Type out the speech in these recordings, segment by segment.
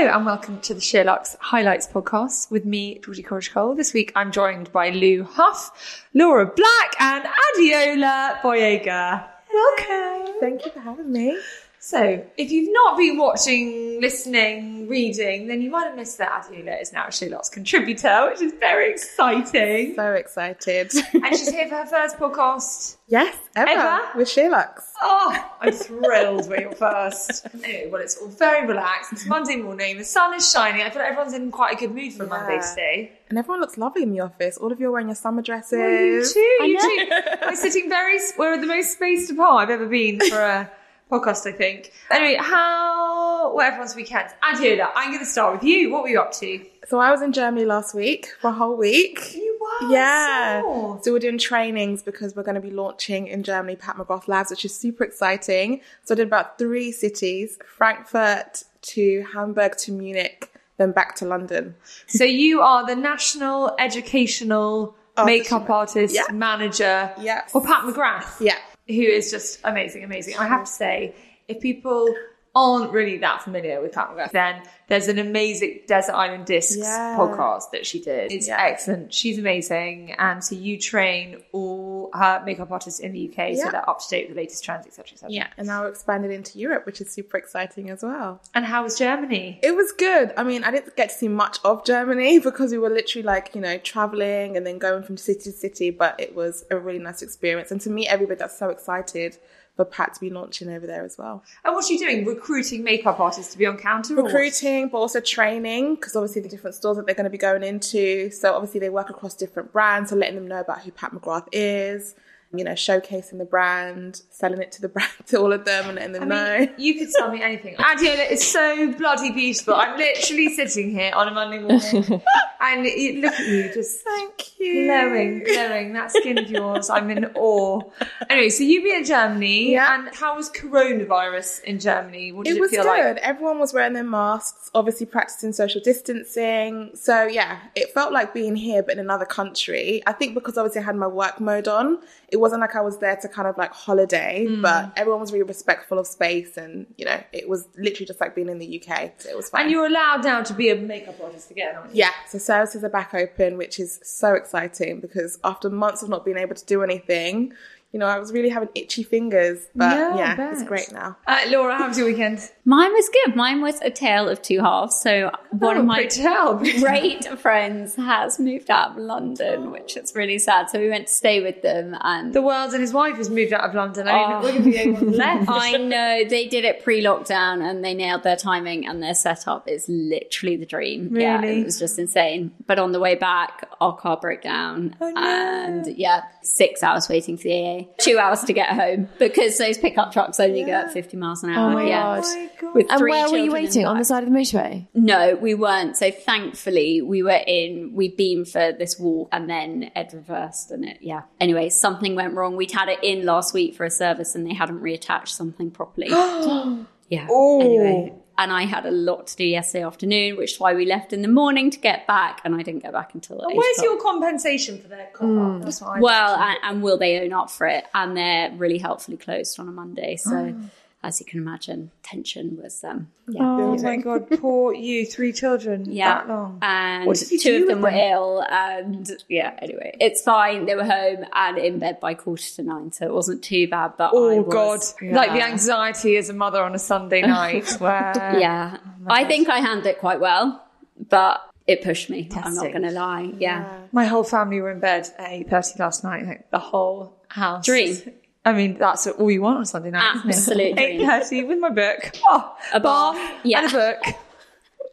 Hello and welcome to the SheerLuxe Highlights podcast with me, Georgie Corrish Cole. This week I'm joined by Lou Huff, Laura Black, and Adiola Boyega. Welcome. Thank you for having me. So, if you've not been watching, listening, reading, then you might have missed that Adiola is now a SheerLuxe contributor, which is very exciting. So excited. and she's here for her first podcast. yes, ever, Ever? with SheerLuxe. Oh, I'm thrilled we're your first. Anyway, well, it's all very relaxed. It's Monday morning. The sun is shining. I feel like everyone's in quite a good mood for Monday Yeah. today. And everyone looks lovely in the office. All of you are wearing your summer dresses. Oh, you too. You too. We're sitting very. We're the most spaced apart I've ever been for a podcast. I think. Anyway, how? What everyone's weekend? Adiola, I'm going to start with you. What were you up to? So I was in Germany last week for a whole week. You were. Yeah. so- So we're doing trainings because we're going to be launching in Germany Pat McGrath Labs, which is super exciting. So I did about three cities, Frankfurt to Hamburg to Munich, then back to London. So you are the national educational makeup artist Yeah. manager. Yes. For Pat McGrath. Yeah. Who is just amazing, amazing. I have to say, if people aren't really that familiar with Pat McGrath, then there's an amazing Desert Island Discs Yeah. podcast that she did. It's Yeah. excellent. She's amazing. And so you train all her makeup artists in the UK so Yeah. they're up to date with the latest trends, etc. etc. Yeah. And now we're expanded into Europe, which is super exciting as well. And how was Germany? It was good. I mean, I didn't get to see much of Germany because we were literally like, you know, traveling and then going from city to city, but it was a really nice experience. And to meet everybody that's so excited for Pat to be launching over there as well. And what's she doing? Recruiting makeup artists to be on counter? or? Recruiting, but also training because obviously the different stores that they're going to be going into. So obviously they work across different brands, so letting them know about who Pat McGrath is, you know, showcasing the brand, selling it to the brand, to all of them and letting them I know. you could tell me anything. Adiola is so bloody beautiful. I'm literally sitting here on a Monday morning, and you, look at you, just Thank you. glowing, glowing. That skin of yours, I'm in awe. Anyway, so you've been in Germany, Yeah. and how was coronavirus in Germany? What did it it, was feel good. like? Everyone was wearing their masks, obviously practicing social distancing. So yeah, it felt like being here but in another country. I think because obviously I had my work mode on, it wasn't like I was there to kind of like holiday, Mm. but everyone was really respectful of space and you know, it was literally just like being in the UK. So it was fine. And you're allowed now to be a makeup artist again, aren't you? yeah, so services are back open, which is so exciting because after months of not being able to do anything, you know, I was really having itchy fingers. But Yeah, yeah, it's great now. Uh, Laura, how was your weekend? Mine was good. Mine was a tale of two halves. So one Oh, of my great to great friends has moved out of London, which is really sad. So we went to stay with them and The world and his wife has moved out of London. I mean, Oh. we're going to be the left. I know they did it pre-lockdown and they nailed their timing and their setup is literally the dream. Yeah, it was just insane. But on the way back, our car broke down Oh, no. and yeah, six hours waiting for the AA, two hours to get home because those pickup trucks only go at 50 miles an oh hour. my yeah. God. Oh my God. With And three where were you waiting? On the side of the motorway? No, we weren't. So thankfully, we were in. We beamed for this walk, and then Ed reversed, and it. Yeah. Anyway, something went wrong. We'd had it in last week for a service, and they hadn't reattached something properly. yeah. Anyway, and I had a lot to do yesterday afternoon, which is why we left in the morning to get back, and I didn't get back until. And where's your compensation for their car? Hmm. That's what Well, and, and will they own up for it? And they're really helpfully closed on a Monday, so. Ah. As you can imagine, tension was um yeah, Oh my god, poor you, three children Yeah. that long. and What did you two of them with were ill and yeah anyway it's fine they were home and in bed by quarter to nine so it wasn't too bad but I Oh was, god, like the anxiety as a mother on a Sunday night. Where yeah i think i handled it quite well but it pushed me i'm not gonna lie yeah, my whole family were in bed at eight thirty last night. Like the whole house. Dream. I mean, that's all you want on Sunday night. Absolute dream. Eight thirty with my book. Oh, A bath, bath yeah. and a book.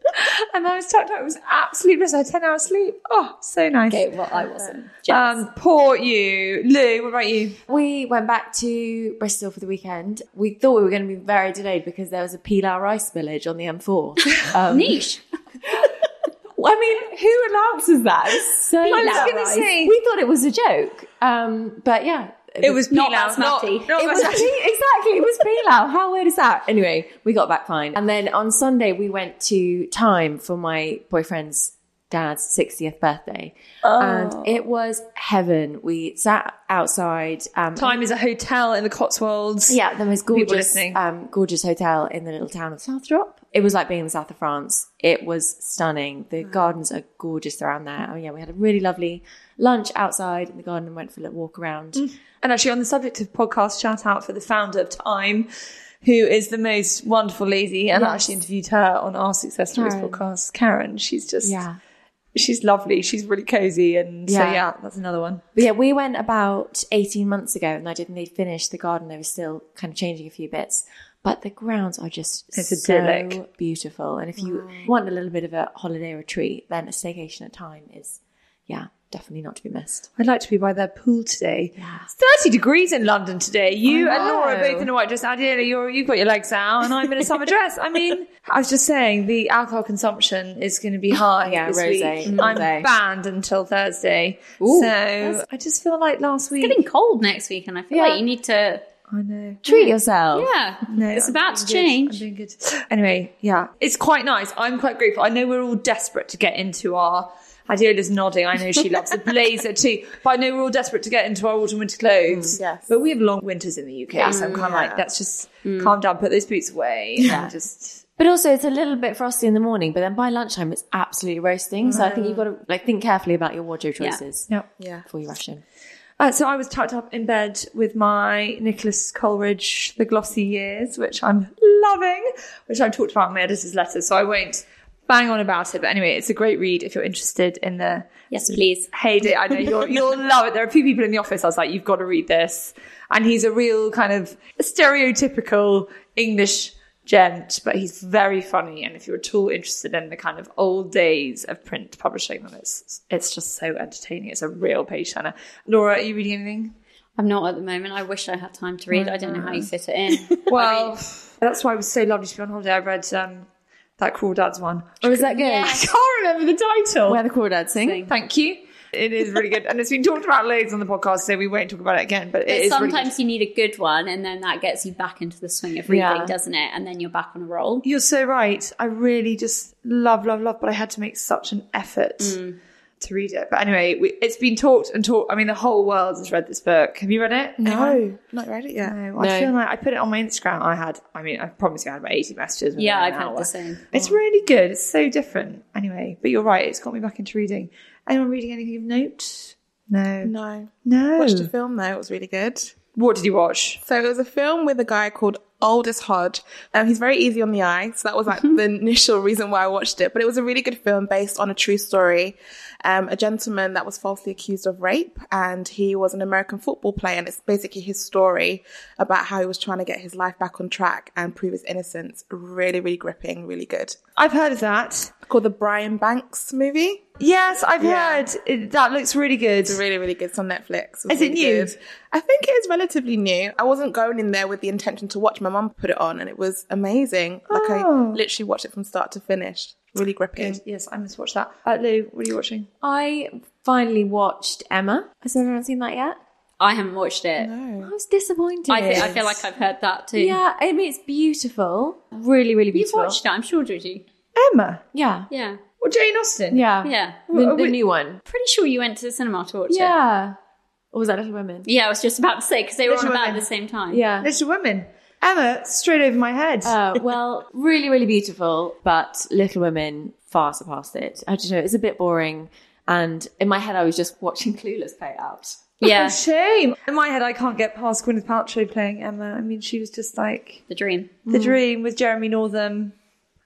and I was tucked up. It was absolutely bliss. I had 10 hours sleep. Oh, so nice. Okay, well, I wasn't. Jealous. Um, poor you. Lou, what about you? We went back to Bristol for the weekend. We thought we were going to be very delayed because there was a pilau rice spillage on the M4. Um, Niche. I mean, who announces that? It's so I was gonna say- we thought it was a joke. Um, but yeah, It was Not pilau, not, basmati. not it was basmati. exactly it was pilau. How weird is that? Anyway, we got back fine, and then on Sunday we went to Thyme for my boyfriend's dad's 60th birthday, and it was heaven. We sat outside. Um, Thyme is a hotel in the Cotswolds. yeah, the most gorgeous, um, gorgeous hotel in the little town of Southrop. It was like being in the south of France. It was stunning. The gardens are gorgeous around there. Oh yeah, we had a really lovely lunch outside in the garden and went for a little walk around. And actually, on the subject of podcast, shout out for the founder of Thyme, who is the most wonderful lady. And I actually interviewed her on our Success Stories Caryn. podcast. Caryn, she's just, Yeah. She's lovely. She's really cozy. And so, Yeah. yeah, that's another one. But yeah, we went about 18 months ago and I didn't they finished the garden. They were still kind of changing a few bits. But the grounds are just It's so idyllic. beautiful. And if you mm. want a little bit of a holiday retreat, then a staycation at Thyme is, yeah, definitely not to be missed. I'd like to be by their pool today. It's 30 degrees in London today. You and Laura are both in a white dress. Adela, you're, you've got your legs out, and I'm in a summer dress. I mean, I was just saying the alcohol consumption is going to be high Yeah, this rosé, week. rosé. I'm banned until Thursday. Ooh, so I just feel like last week. getting cold next week, and I feel Yeah. like you need to. I know. Treat yourself. Yeah, No, it's I'm about to good. change. I'm doing good. Anyway, yeah, it's quite nice. I'm quite grateful. I know we're all desperate to get into our. Adiola's nodding. I know she loves a blazer too, but I know we're all desperate to get into our autumn winter clothes. Mm, yes. But we have long winters in the UK, so I'm mm, kind of like, let's just mm. calm down, put those boots away, and just. But also, it's a little bit frosty in the morning, but then by lunchtime, it's absolutely roasting. So I think you've got to like think carefully about your wardrobe choices Yeah. Yeah. before you rush in. Uh, so I was tucked up in bed with my Nicholas Coleridge, The Glossy Years, which I'm loving, which I've talked about in my editor's letter, so I won't bang on about it. But anyway, it's a great read if you're interested in the Yes, please. hate it. I know you'll, you'll love it. There are a few people in the office. I was like, you've got to read this. And he's a real kind of stereotypical English gent, but he's very funny. And if you're at all interested in the kind of old days of print publishing, then it's, it's just so entertaining. It's a real page turner. Laura, are you reading anything? I'm not at the moment. I wish I had time to read. I don't know how you fit it in. Well, that's why it was so lovely to be on holiday. I read, um, that cool dads one. Oh, is that good? I can't remember the title. Where the crawdads sing? Thank you. It is really good. And it's been talked about loads on the podcast, so we won't talk about it again. But, it But is really good. sometimes you need a good one, and then that gets you back into the swing of reading, Yeah. doesn't it? And then you're back on a roll. You're so right. I really just love, love, love, but I had to make such an effort Mm. To read it. But anyway, we, it's been talked and talked. I mean, the whole world has read this book. Have you read it? No, not read it yet. No, I feel like I put it on my Instagram. I had, I mean, I promise you I had about 80 messages. Yeah, I've had the same. It's oh. really good. It's so different. Anyway, but you're right. It's got me back into reading. Anyone reading anything of note? No. No. No. Watched a film though, it was really good. What did you watch? So it was a film with a guy called Aldis Hodge. Um, he's very easy on the eye, so that was like the initial reason why I watched it. But it was a really good film based on a true story. Um, a gentleman that was falsely accused of rape, and he was an American football player, and it's basically his story about how he was trying to get his life back on track and prove his innocence. Really, really gripping, really good. I've heard of that. Called the Brian Banks movie. Yes, I've Yeah. heard. It, that looks really good. It's really, really good. It's on Netflix. Is it new? good. I think it is relatively new. I wasn't going in there with the intention to watch. My mum put it on and it was amazing. Like Oh. I literally watched it from start to finish. Really gripping. Good. Yes, I must watch that. Uh, Lou, what are you watching? I finally watched Emma. Has anyone seen that yet? I haven't watched it. I was disappointed. I, thi- I feel like I've heard that too. Yeah, I mean it's beautiful, really, really beautiful. You've watched it, I'm sure, Georgie. Emma. Yeah, Yeah. Or Jane Austen. yeah, Yeah. The, the new one. Pretty sure you went to the cinema to watch it. Yeah, or was that Little Women? Yeah, I was just about to say, because they were on Little about at the same time. Yeah. Little Women. Emma, straight over my head. Uh, well, really, really beautiful, but Little Women far surpassed it. I don't know, it's a bit boring, and in my head, I was just watching Clueless play out. Yeah. Oh, shame. In my head, I can't get past Gwyneth Paltrow playing Emma. I mean, she was just like The dream. the dream with Jeremy Northam.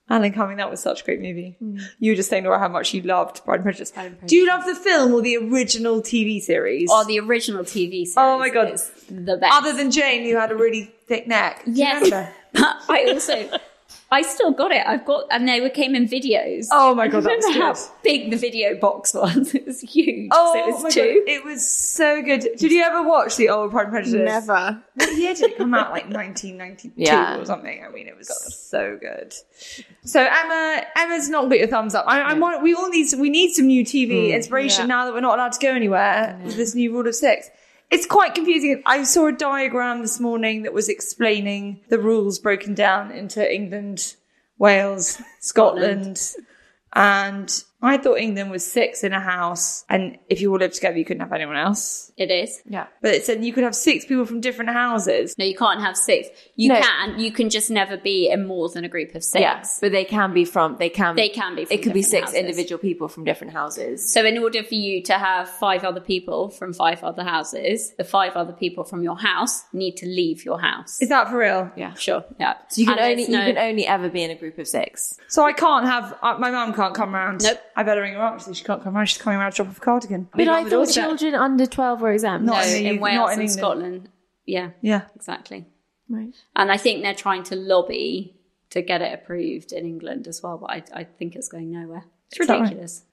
Alan Cumming, that was such a great movie. Mm. You were just saying, Laura, how much you loved Pride and Prejudice. Do you love the film or the original TV series? Or the original TV series. Oh my God. the best. Other than Jane, you had a really thick neck. Do you Yes. I also, I still got it. I've got, and they came in videos. Oh my God, that was Remember good. how big the video box was? It was huge. Oh, so it oh was my two. God. It was so good. Did you ever watch the old Pride and Prejudice? Never. What year did it come out? Like 1992 Yeah. or something. I mean, it was so good. So Emma, Emma's not got your thumbs up. I, I want. We all need. Some, we need some new TV hmm. inspiration Yeah. now that we're not allowed to go anywhere with this new rule of six. It's quite confusing. I saw a diagram this morning that was explaining the rules broken down into England, Wales, Scotland, and I thought England was six in a house, and if you all lived together, you couldn't have anyone else. It is. Yeah. But it said you could have six people from different houses. No, you can't have six. You No. can. You can just never be in more than a group of six. Yes, but they can be from. They can. They can be from it could be different six houses. individual people from different houses. So, in order for you to have five other people from five other houses, the five other people from your house need to leave your house. Is that for real? Yeah. Sure. Yeah. So you can And only there's no- you can only ever be in a group of six. So I can't have uh, my mum can't come round. Nope. I better ring her up. Because she can't come round. She's coming around to drop off a cardigan. But I thought doorstep. children under twelve were exempt. Not No, in the in U- Wales not in and England. Scotland. Yeah, Yeah. exactly. Right. And I think they're trying to lobby to get it approved in England as well, but I, I think it's going nowhere. It's Is that right? ridiculous.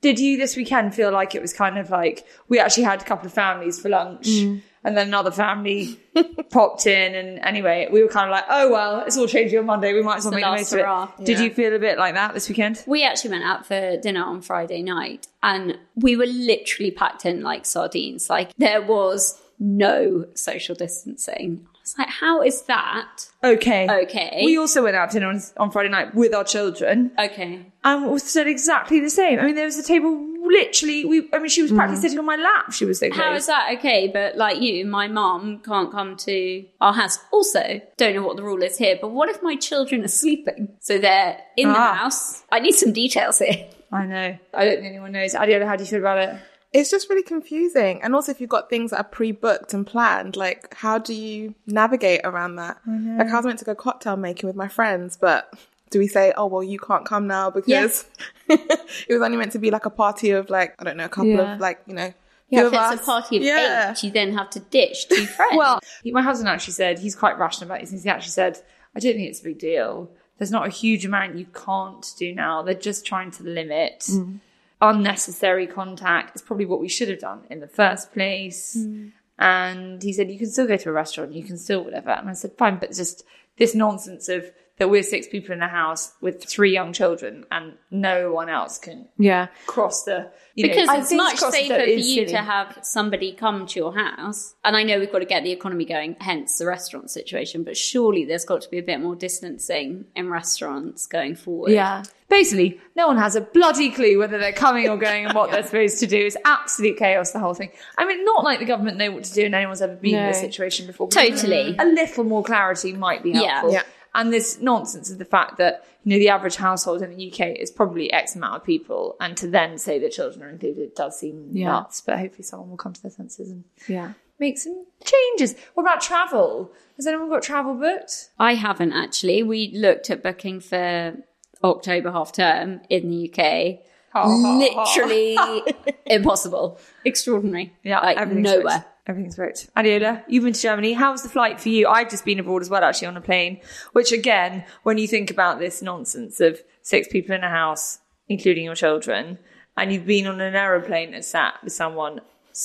Did you this weekend feel like it was kind of like we actually had a couple of families for lunch, Mm. And then another family popped in, and anyway, we were kind of like, oh well, it's all changing on Monday. We might as well make the most of it. hurrah. Did you feel a bit like that this weekend? We actually went out for dinner on Friday night and we were literally packed in like sardines. Like there was no social distancing. I was like, how is that Okay. okay? We also went out to dinner on, on Friday night with our children, okay. and we said exactly the same. I mean, there was a table literally. We, I mean, she was practically sitting on my lap. She was so close. How is that okay? But like you, my mom can't come to our house. Also, don't know what the rule is here, but what if my children are sleeping? So they're in the Ah. house. I need some details here. I know. I don't think anyone knows. Adiola, how do you feel about it? It's just really confusing. And also, if you've got things that are pre booked and planned, like, how do you navigate around that? Like, I was meant to go cocktail making with my friends, but do we say, oh, well, you can't come now because it was only meant to be like a party of, like, I don't know, a couple Yeah. of, like, you know, Yeah, few if of it's us. a party of yeah. eight, you then have to ditch two friends. Well, my husband actually said he's quite rational about these things. He actually said, I don't think it's a big deal. There's not a huge amount you can't do now. They're just trying to limit mm. Unnecessary contact. is probably what we should have done in the first place. Hmm. And he said, you can still go to a restaurant, you can still whatever. And I said, fine, but just this nonsense of that we're six people in a house with three young children and no one else can Yeah. cross the, you because know, it's much safer for you silly. to have somebody come to your house. And I know we've got to get the economy going, hence the restaurant situation, but surely there's got to be a bit more distancing in restaurants going forward. Yeah. Basically, no one has a bloody clue whether they're coming or going and what they're supposed to do. It's absolute chaos, the whole thing. I mean, not like the government know what to do and anyone's ever been in this situation before. Totally. A little more clarity might be Yeah. helpful. Yeah. And this nonsense of the fact that, you know, the average household in the UK is probably X amount of people. And to then say that children are included does seem Yeah. nuts. But hopefully someone will come to their senses and Yeah. make some changes. What about travel? Has anyone got travel booked? I haven't actually. We looked at booking for October half term in the UK. Literally impossible. Extraordinary. Yeah, Like nowhere. booked. Everything's booked. Adiola, you've been to Germany. How was the flight for you? I've just been abroad as well, actually, on a plane. Which, again, when you think about this nonsense of six people in a house, including your children, and you've been on an aeroplane and sat with someone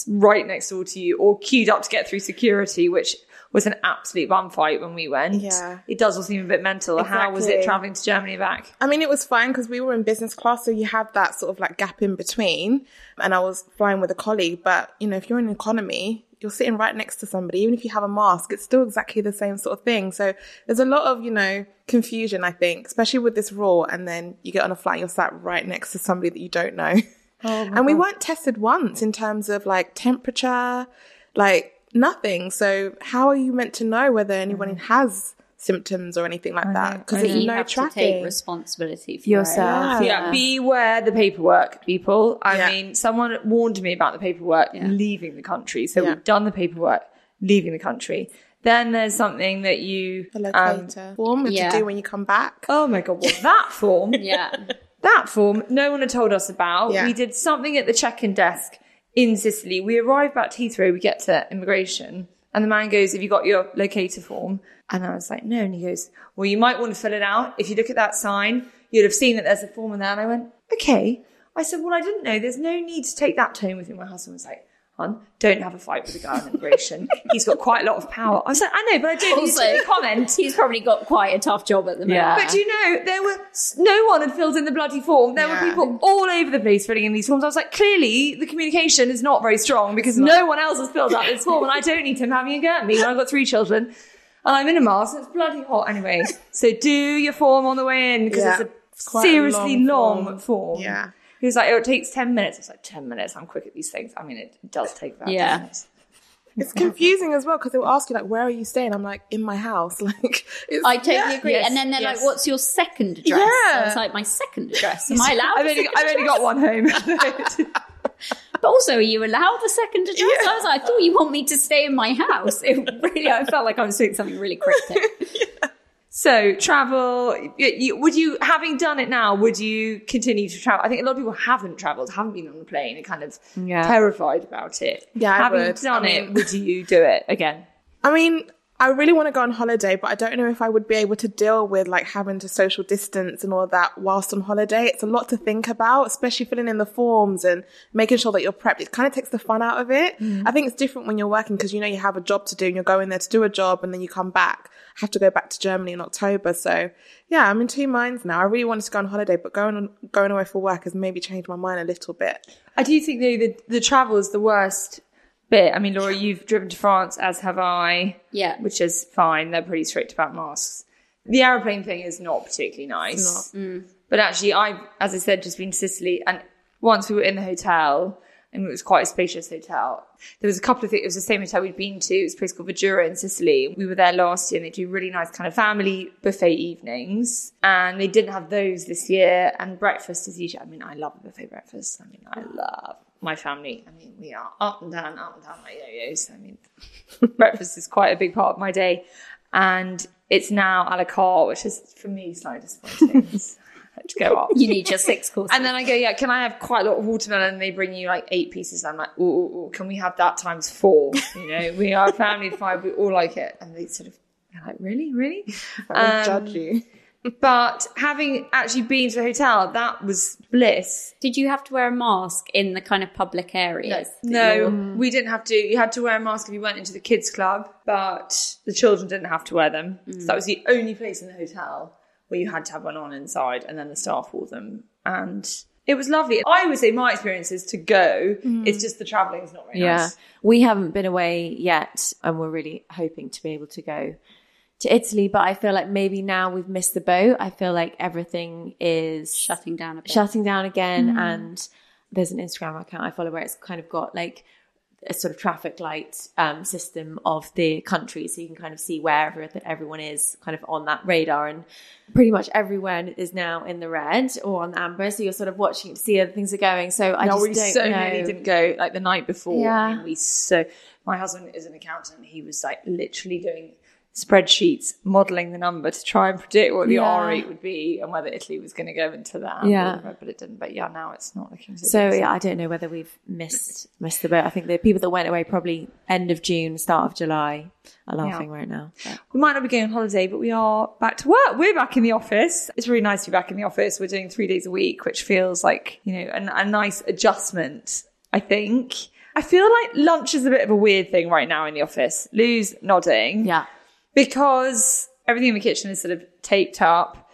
right next door to you, or queued up to get through security, which was an absolute bum fight when we went. Yeah. it does all seem a bit mental. How was it traveling to Germany back? I mean, it was fine because we were in business class, so you have that sort of like gap in between. And I was flying with a colleague, but you know, if you're in economy, you're sitting right next to somebody. Even if you have a mask, it's still exactly the same sort of thing. So there's a lot of, you know, confusion, I think, especially with this rule. And then you get on a flight, you're sat right next to somebody that you don't know. Oh, and we weren't tested once in terms of like temperature, like nothing. So how are you meant to know whether anyone mm. has symptoms or anything like that? Because I there's You no have to take responsibility for Yourself. It. Yeah, beware the paperwork, people. I Yeah. mean, someone warned me about the paperwork leaving the country. So Yeah. we've done the paperwork, leaving the country. Then there's something that you. a Um, locator form yeah. to do when you come back. oh my God, what that form? Yeah. That form, no one had told us about. Yeah. We did something at the check in desk in Sicily. We arrive back to Heathrow, we get to immigration, And the man goes, Have you got your locator form? And I was like, No. And he goes, Well, you might want to fill it out. If you look at that sign, you'd have seen that there's a form in there. And I went, Okay. I said, Well, I didn't know. There's no need to take that tone with you. My husband was like, Hon, don't have a fight with the guy on immigration. He's got quite a lot of power. I was like, I know, but I don't need Also, to comment. He's probably got quite a tough job at the moment. Yeah. But do you know, there were no one had filled in the bloody form. There Yeah. were people all over the place filling in these forms. I was like, clearly the communication is not very strong because no one else has filled out this form, and I don't need him having a go at me when I've got three children and I'm in a mask. and It's bloody hot anyway. So do your form on the way in because Yeah. it's It's a quite a seriously long long, form. form. Yeah. He was like, oh, it takes 10 minutes. It's like, 10 minutes? I'm quick at these things. I mean, it does take about Yeah. 10 minutes. It's confusing as well because they will ask you like, "Where are you staying?" I'm like, "In my house." Like, it's, I totally yeah. agree. yes, and then they're yes. like, "What's your second address?" Yeah. I was like, "My second address. Am I allowed?" I've only, I've only got one home. But also, are you allowed the second address? I was like, "I thought you want me to stay in my house." It really, I felt like I was doing something really cryptic. So travel, would you, having done it now, would you continue to travel? I think a lot of people haven't travelled, haven't been on the plane, and kind of Yeah. terrified about it. Yeah, I having done I it, would you do it again? I mean, I really want to go on holiday, but I don't know if I would be able to deal with like having to social distance and all that whilst on holiday. It's a lot to think about, especially filling in the forms and making sure that you're prepped. It kind of takes the fun out of it. Mm. I think it's different when you're working because you know you have a job to do and you're going there to do a job and then you come back. I have to go back to Germany in October. So yeah, I'm in two minds now. I really wanted to go on holiday, but going on, going away for work has maybe changed my mind a little bit. I do think though the the travel is the worst I mean, Laura, you've driven to France, as have I. Yeah. which is fine. They're pretty strict about masks. The aeroplane thing is not particularly nice. Not, mm. But actually, I've, as I said, just been to Sicily, and once we were in the hotel, and it was quite a spacious hotel. There was a couple of things. It was the same hotel we'd been to. It was a place called Verdura in Sicily. We were there last year, and they do really nice kind of family buffet evenings. And they didn't have those this year. And breakfast is usually. I mean, I love a buffet breakfast. I mean, I love my family. I mean, we are up and down, up and down like yo-yos. I mean, breakfast is quite a big part of my day. And it's now a la carte, which is for me slightly disappointing. To go up. You need your six courses. And then I go, yeah, can I have quite a lot of watermelon? And they bring you like eight pieces. And I'm like, ooh, ooh, ooh, can we have that times four? You know, we are a family of five. We all like it. And they sort of, they're like, really, really? I Um, judge you. But having actually been to the hotel, that was bliss. Did you have to wear a mask in the kind of public areas? that No, you're- mm. we didn't have to. You had to wear a mask if you went into the kids' club, but the children didn't have to wear them. So mm. that was the only place in the hotel where you had to have one on inside, and then the staff wore them. And it was lovely. I would say my experience is to go. Mm. It's just the travelling is not very Yeah. nice. We haven't been away yet, and we're really hoping to be able to go to Italy. But I feel like maybe now we've missed the boat. I feel like everything is shutting down a bit. shutting down again. And there's an Instagram account I follow where it's kind of got like a sort of traffic light um, system of the country, so you can kind of see where every- everyone is kind of on that radar, and pretty much everywhere is now in the red or on the amber. So you're sort of watching to see how things are going. So I No, just we don't so know. nearly didn't go like the night before. Yeah. I mean, we so my husband is an accountant. He was like literally doing spreadsheets, modelling the number to try and predict what the Yeah. R rate would be and whether Italy was going to go into that. Yeah. but it didn't. But yeah, now it's not looking so. So good. yeah, I don't know whether we've missed missed the boat. I think the people that went away probably end of June, start of July are laughing right now. But- We might not be going on holiday, but we are back to work. We're back in the office. It's really nice to be back in the office. We're doing three days a week, which feels like, you know, a, a nice adjustment, I think. I feel like lunch is a bit of a weird thing right now in the office. Lou's nodding. Yeah. Because everything in the kitchen is sort of taped up.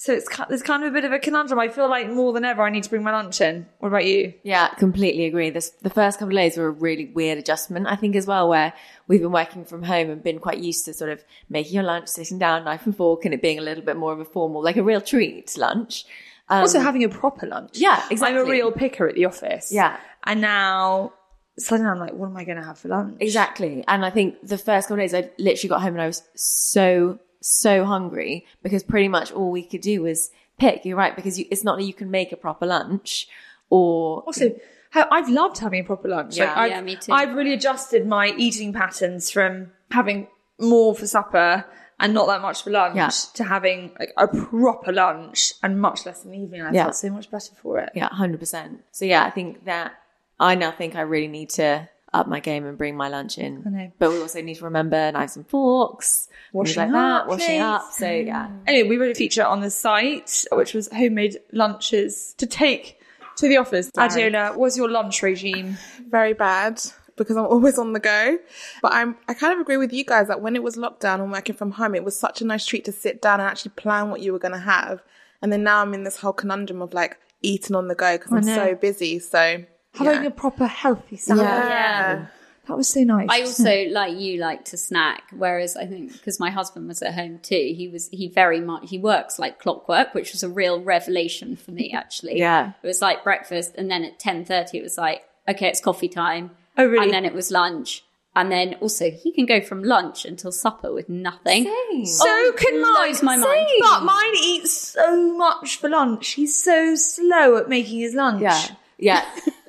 So it's there's kind of a bit of a conundrum. I feel like more than ever I need to bring my lunch in. What about you? Yeah, completely agree. This the first couple of days were a really weird adjustment, I think, as well, where we've been working from home and been quite used to sort of making your lunch, sitting down, knife and fork, and it being a little bit more of a formal, like a real treat lunch. Um, Also having a proper lunch. Yeah, exactly. I'm a real picker at the office. Yeah. And now suddenly I'm like, what am I going to have for lunch? Exactly. And I think the first couple of days, I literally got home and I was so, so hungry because pretty much all we could do was pick. You're right, because you, it's not that you can make a proper lunch or. Also, how, I've loved having a proper lunch. Yeah. like, I've, Yeah, me too. I've really adjusted my eating patterns from having more for supper and not that much for lunch Yeah. to having like a proper lunch and much less in the evening. I Yeah. felt so much better for it. Yeah, hundred percent. So yeah, I think that I now think I really need to up my game and bring my lunch in. know. But we also need to remember knives and forks, Washing like that, up, washing up. So yeah, mm. Anyway, we wrote a feature on the site, which was homemade lunches to take to the office. Adiola, what's your lunch regime? very bad because I'm always on the go. But I'm I kind of agree with you guys that when it was lockdown and working from home, it was such a nice treat to sit down and actually plan what you were going to have. And then now I'm in this whole conundrum of like eating on the go because I'm so busy. So Having yeah. a proper healthy salad. yeah. That was so nice. I also like you like to snack, whereas I think because my husband was at home too, he was he very much he works like clockwork, which was a real revelation for me actually. Yeah. it was like breakfast, and then at ten thirty it was like okay, it's coffee time. Oh, really? And then it was lunch, and then also he can go from lunch until supper with nothing. Same. Oh, so Oh, can mine. blows my mind. But mine eats so much for lunch. He's so slow at making his lunch. yeah, yeah.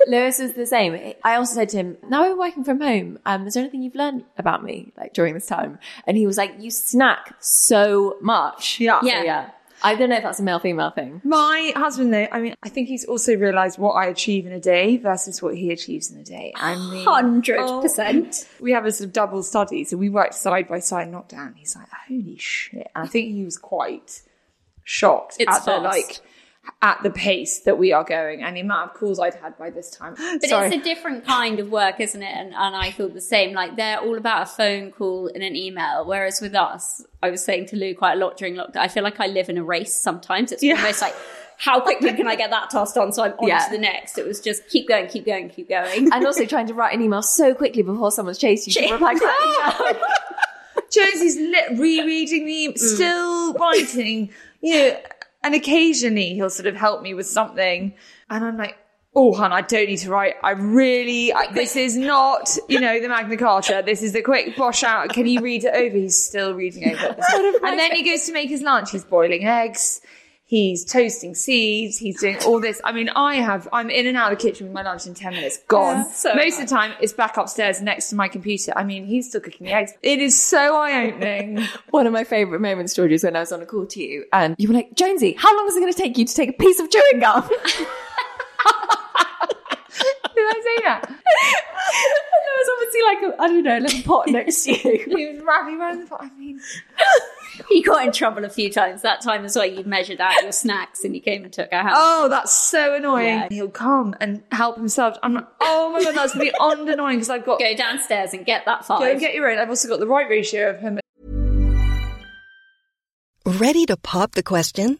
Lewis was the same. I also said to him, "Now I'm working from home. Um, is there anything you've learned about me like during this time?" And he was like, "You snack so much." Yeah. So, Yeah. yeah. I don't know if that's a male female thing. My husband, though, I mean, I think he's also realised what I achieve in a day versus what he achieves in a day. I mean, Hundred percent. we have a sort of double study, so we worked side by side in down. He's like, "Holy shit!" And I think he was quite shocked It's at the like at the pace that we are going and the amount of calls I'd had by this time. But Sorry. it's a different kind of work, isn't it? And, and I thought the same. Like they're all about a phone call and an email, whereas with us, I was saying to Lou quite a lot during lockdown. I feel like I live in a race. Sometimes it's Yeah. almost like, how quickly can I get that task done so I'm on Yeah. to the next? It was just keep going, keep going, keep going. And also trying to write an email so quickly before someone's chased you to reply to that email. Josie's li- rereading me, mm. still writing, you know, and occasionally he'll sort of help me with something. And I'm like, oh, hon, I don't need to write. I really, I, this is not, you know, the Magna Carta. This is the quick bosh out. Can you read it over? He's still reading over it. and then he goes to make his lunch. He's boiling eggs. He's toasting seeds. He's doing all this. I mean, I have, I'm in and out of the kitchen with my lunch in 10 minutes, gone. so Most of the time, it's back upstairs next to my computer. I mean, he's still cooking the eggs. It is so eye opening. One of my favourite moments, George, is when I was on a call to you and you were like, Jonesy, how long is it going to take you to take a piece of chewing gum? Did I say that? there was obviously like, a, I don't know, a little pot next to you. He was wrapping around the pot. I mean, you got in trouble a few times. That time as well, you'd measured out your snacks and you came and took a house. oh, that's so annoying. Yeah. He'll come and help himself. I'm like, oh my god, that's beyond annoying because I've got Go downstairs and get that far. go and get your own. I've also got the right ratio of him. Ready to pop the question?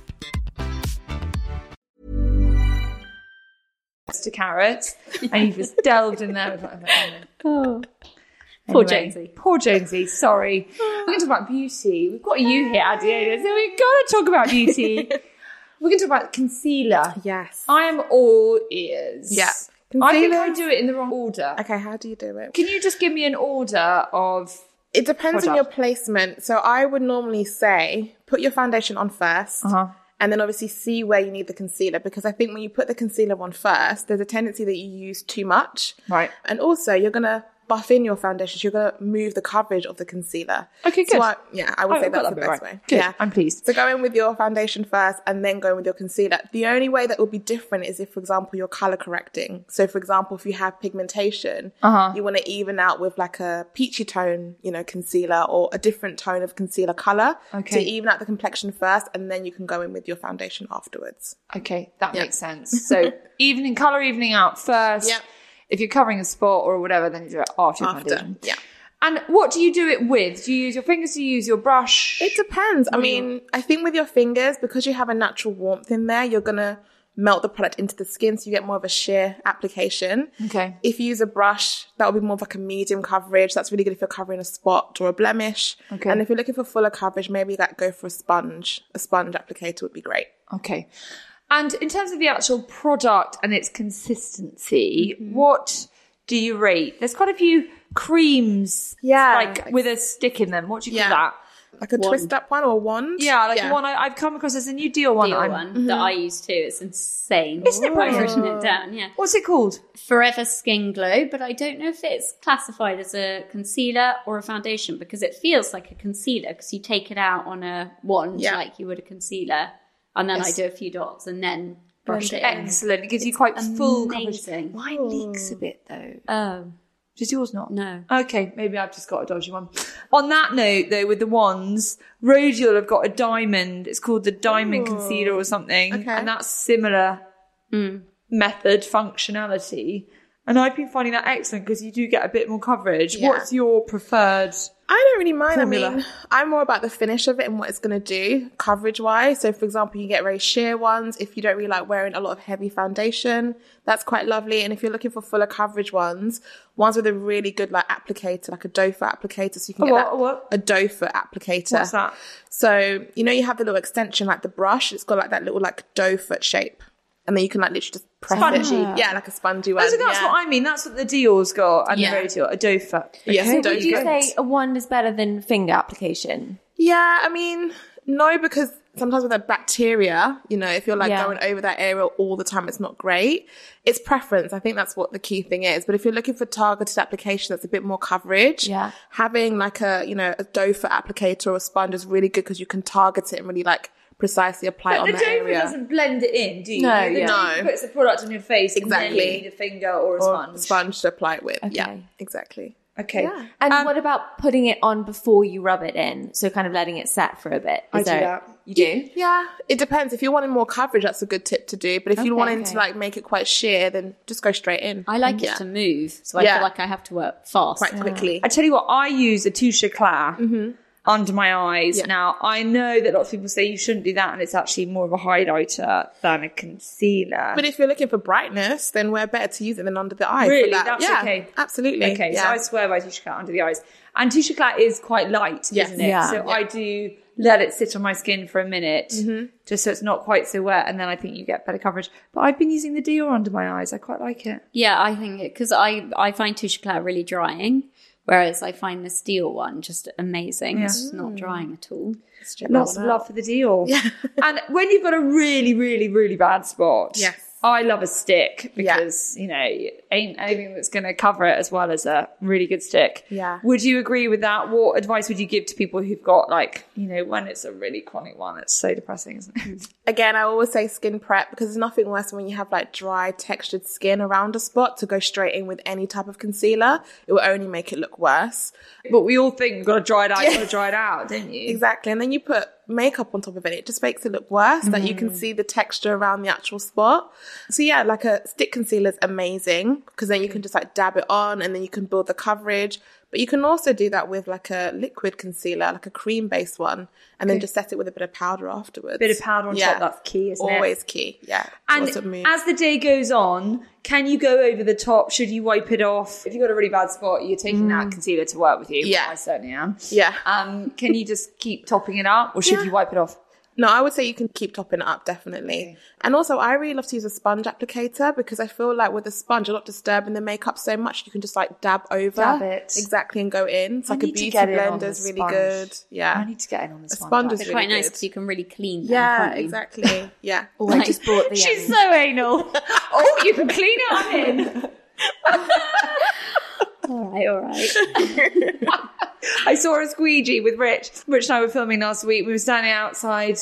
to carrots, and he just delved in there. With whatever. Poor Anyway, Jonesy. Poor Jonesy. Sorry. We're going to talk about beauty. We've got you here, Adiola, so we've got to talk about beauty. We're going to talk about concealer. Yes. I am all ears. Yeah. I think I do it in the wrong order. Okay, how do you do it? Can you just give me an order of? It depends on your placement. So I would normally say put your foundation on 1st Uh-huh. And then obviously see where you need the concealer because I think when you put the concealer on first, there's a tendency that you use too much. Right. And also you're going to buff in your foundation. So you're going to move the coverage of the concealer. Okay, So good. I, yeah, I would say that's the that best right. way. Good. Yeah. I'm pleased. So go in with your foundation first and then go in with your concealer. The only way that would be different is if, for example, you're color correcting. So, for example, if you have pigmentation, Uh-huh. you want to even out with like a peachy tone, you know, concealer or a different tone of concealer color Okay. to even out the complexion first, and then you can go in with your foundation afterwards. Okay, that makes sense. So evening color, evening out first. Yep. If you're covering a spot or whatever, then you oh, do it after, your After, foundation. yeah. And what do you do it with? Do you use your fingers? Do you use your brush? It depends. I mean, I think with your fingers, because you have a natural warmth in there, you're gonna melt the product into the skin, so you get more of a sheer application. Okay. If you use a brush, that will be more of like a medium coverage. That's really good if you're covering a spot or a blemish. Okay. And if you're looking for fuller coverage, maybe like go for a sponge. A sponge applicator would be great. Okay. And in terms of the actual product and its consistency, mm-hmm. what do you rate? There's quite a few creams, Yeah. like with a stick in them. What do you Yeah. call that? Like a twist up one or a wand. Yeah, like the one I, I've come across as a new Dior one. Dior I'm- one mm-hmm. that I use too. It's insane. Isn't it I've written it down. Yeah. What's it called? Forever Skin Glow, but I don't know if it's classified as a concealer or a foundation because it feels like a concealer because you take it out on a wand Yeah. like you would a concealer, and then I do a few dots and then brush it in. Excellent. It gives you quite full coverage. amazing. Mine leaks a bit though. Oh Does yours not? no! Okay, maybe I've just got a dodgy one. On that note, though, with the wands, Rodial have got a diamond. It's called the diamond concealer or something, Okay. and that's similar mm. method functionality. And I've been finding that excellent because you do get a bit more coverage. Yeah. What's your preferred? I don't really mind. I mean, I'm more about the finish of it and what it's going to do coverage wise. So, for example, you get very sheer ones. If you don't really like wearing a lot of heavy foundation, that's quite lovely. And if you're looking for fuller coverage ones, ones with a really good like applicator, like a doe foot applicator, so you can A get what, that, a what? a doe foot applicator. What's that? So, you know, you have the little extension like the brush. It's got like that little like doe foot shape, and then you can like literally just press Spongy. it. Yeah, like a spongy one. Oh, so that's yeah. what I mean. That's what the Dior's got and Yeah. the Rodial, a doe foot. Yes, So doe would you say a wand is better than finger application? Yeah, I mean, no, because sometimes with the bacteria, you know, if you're like Yeah. going over that area all the time, it's not great. It's preference. I think that's what the key thing is. But if you're looking for targeted application that's a bit more coverage, Yeah. having like a, you know, a doe foot applicator or a sponge is really good because you can target it and really like precisely apply it But on the that doe foot area. doesn't blend it in, do you? No, the yeah. doe No. foot puts the product on your face Exactly. and then you need a finger or a or sponge. a sponge to apply it with. Yeah, exactly. Okay. Yeah. And Um, what about putting it on before you rub it in? So kind of letting it set for a bit. I Is do that. You do? Yeah, it depends. If you're wanting more coverage, that's a good tip to do. But if you're wanting okay. to like make it quite sheer, then just go straight in. I like Yeah. it to move, so I Yeah. feel like I have to work fast. quite quickly. I tell you what, I use a Touche Eclat under my eyes. Yeah. Now, I know that lots of people say you shouldn't do that, and it's actually more of a highlighter than a concealer. But if you're looking for brightness, then we're better to use it than under the eyes? for Really? that. That's yeah, okay. Absolutely. okay, yeah. so I swear by Touche Eclat under the eyes. And Touche Eclat is quite light, Yes. isn't it? Yeah. So Yeah. I do let it sit on my skin for a minute, Mm-hmm. just so it's not quite so wet, and then I think you get better coverage. But I've been using the Dior under my eyes. I quite like it. Yeah, I think it because I I find Touche Eclat really drying, whereas I find the steel one just amazing. It's just not drying at all. Lots of love for the Dior. Yeah. and when you've got a really, really, really bad spot, Yes. I love a stick Yeah. because, you know, ain't anything that's going to cover it as well as a really good stick. Yeah. Would you agree with that? What advice would you give to people who've got, like, you know, when it's a really chronic one, it's so depressing, isn't it? Again, I always say skin prep because there's nothing worse when you have like dry, textured skin around a spot to go straight in with any type of concealer. It will only make it look worse. but we all think we've got to dry it out, you've got to dry it out, don't you? Exactly. And then you put makeup on top of it. It just makes it look worse that you can mm. see the texture around the actual spot. So yeah, like a stick concealer is amazing because then you can just like dab it on and then you can build the coverage. But you can also do that with like a liquid concealer, like a cream based one, and then just set it with a bit of powder afterwards. Bit of powder on top, that's key, isn't it? Always key. Yeah. And Lots of moves. as the day goes on, can you go over the top? Should you wipe it off? If you've got a really bad spot, you're taking that concealer to work with you. Yeah. I certainly am. yeah. Um, can you just keep topping it up, or should Yeah. you wipe it off? No, I would say you can keep topping it up definitely. And also, I really love to use a sponge applicator because I feel like with a sponge, you're not disturbing the makeup so much. You can just like dab over, Dab it. exactly, and go in. It's I like a beauty get in on blender is really sponge. good. Yeah, I need to get in on this a sponge is really quite nice because you can really clean them. yeah, exactly. Yeah. Oh, I just bought the. She's so anal. oh, you can clean it on in. All right, all right. I saw a squeegee with Rich. Rich and I were filming last week. We were standing outside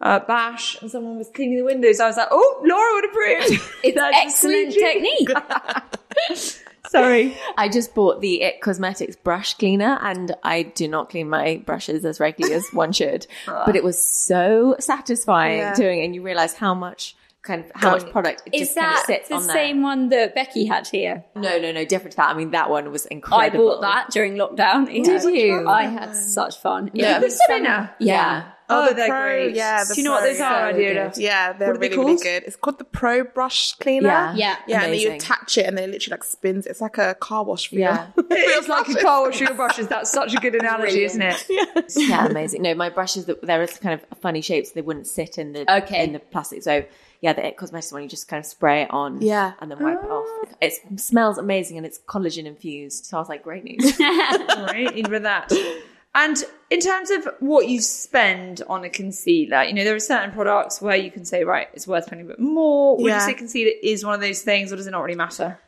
uh, Bash, and someone was cleaning the windows. I was like, "Oh, Laura would approve." It's That's excellent technique. Sorry. I just bought the It Cosmetics brush cleaner and I do not clean my brushes as regularly as one should. But it was so satisfying Yeah. doing it and you realize how much kind of how much product it Is just kind of that sits the on there. same one that Becky had here? No, no, no, different to that. I mean, that one was incredible. I bought that during lockdown. Did you? I had such fun. Yeah. The spinner. Yeah. Oh, oh, the they're Pro, great. yeah, the Do you know what Pro, those are, yeah. Adiola? Yeah, they're What are they really, really called? good. It's called the Pro Brush Cleaner. Yeah. Yeah. Yeah, and then you attach it and then it literally like spins. It's like a car wash for Yeah. you. It's like a car wash for your brushes. That's such a good analogy, isn't it? yeah, amazing. No, my brushes they're kind of funny shapes. so they wouldn't sit in the Okay. in the plastic. So yeah, the It Cosmetics one, you just kind of spray it on, Yeah. and then wipe it off. Oh. It smells amazing and it's collagen infused. So I was like, great news. right? In with that. And in terms of what you spend on a concealer, you know, there are certain products where you can say, right, it's worth spending a bit more. Would you Yeah. say concealer is one of those things, or does it not really matter?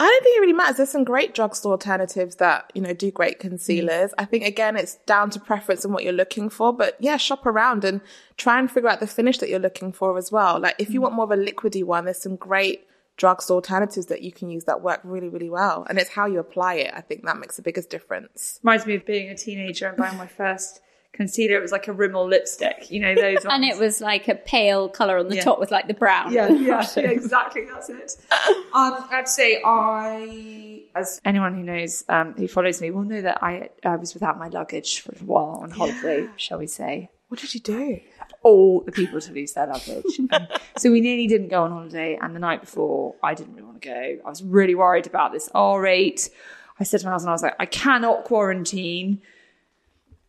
I don't think it really matters. There's some great drugstore alternatives that, you know, do great concealers. I think again, it's down to preference and what you're looking for, but yeah, shop around and try and figure out the finish that you're looking for as well. Like if you want more of a liquidy one, there's some great drugstore alternatives that you can use that work really, really well. And it's how you apply it. I think that makes the biggest difference. Reminds me of being a teenager and buying my first concealer. It was like a Rimmel lipstick, you know, those And it was like a pale colour on the Yeah. top with like the brown. Yeah, yeah, yeah, exactly. That's it. Um, I'd say I, as anyone who knows, um, who follows me, will know that I, I was without my luggage for a while on holiday, shall we say. What did you do? all the people to lose their luggage. Um, so we nearly didn't go on holiday. And the night before, I didn't really want to go. I was really worried about this R rate. I said to my husband, I was like, I cannot quarantine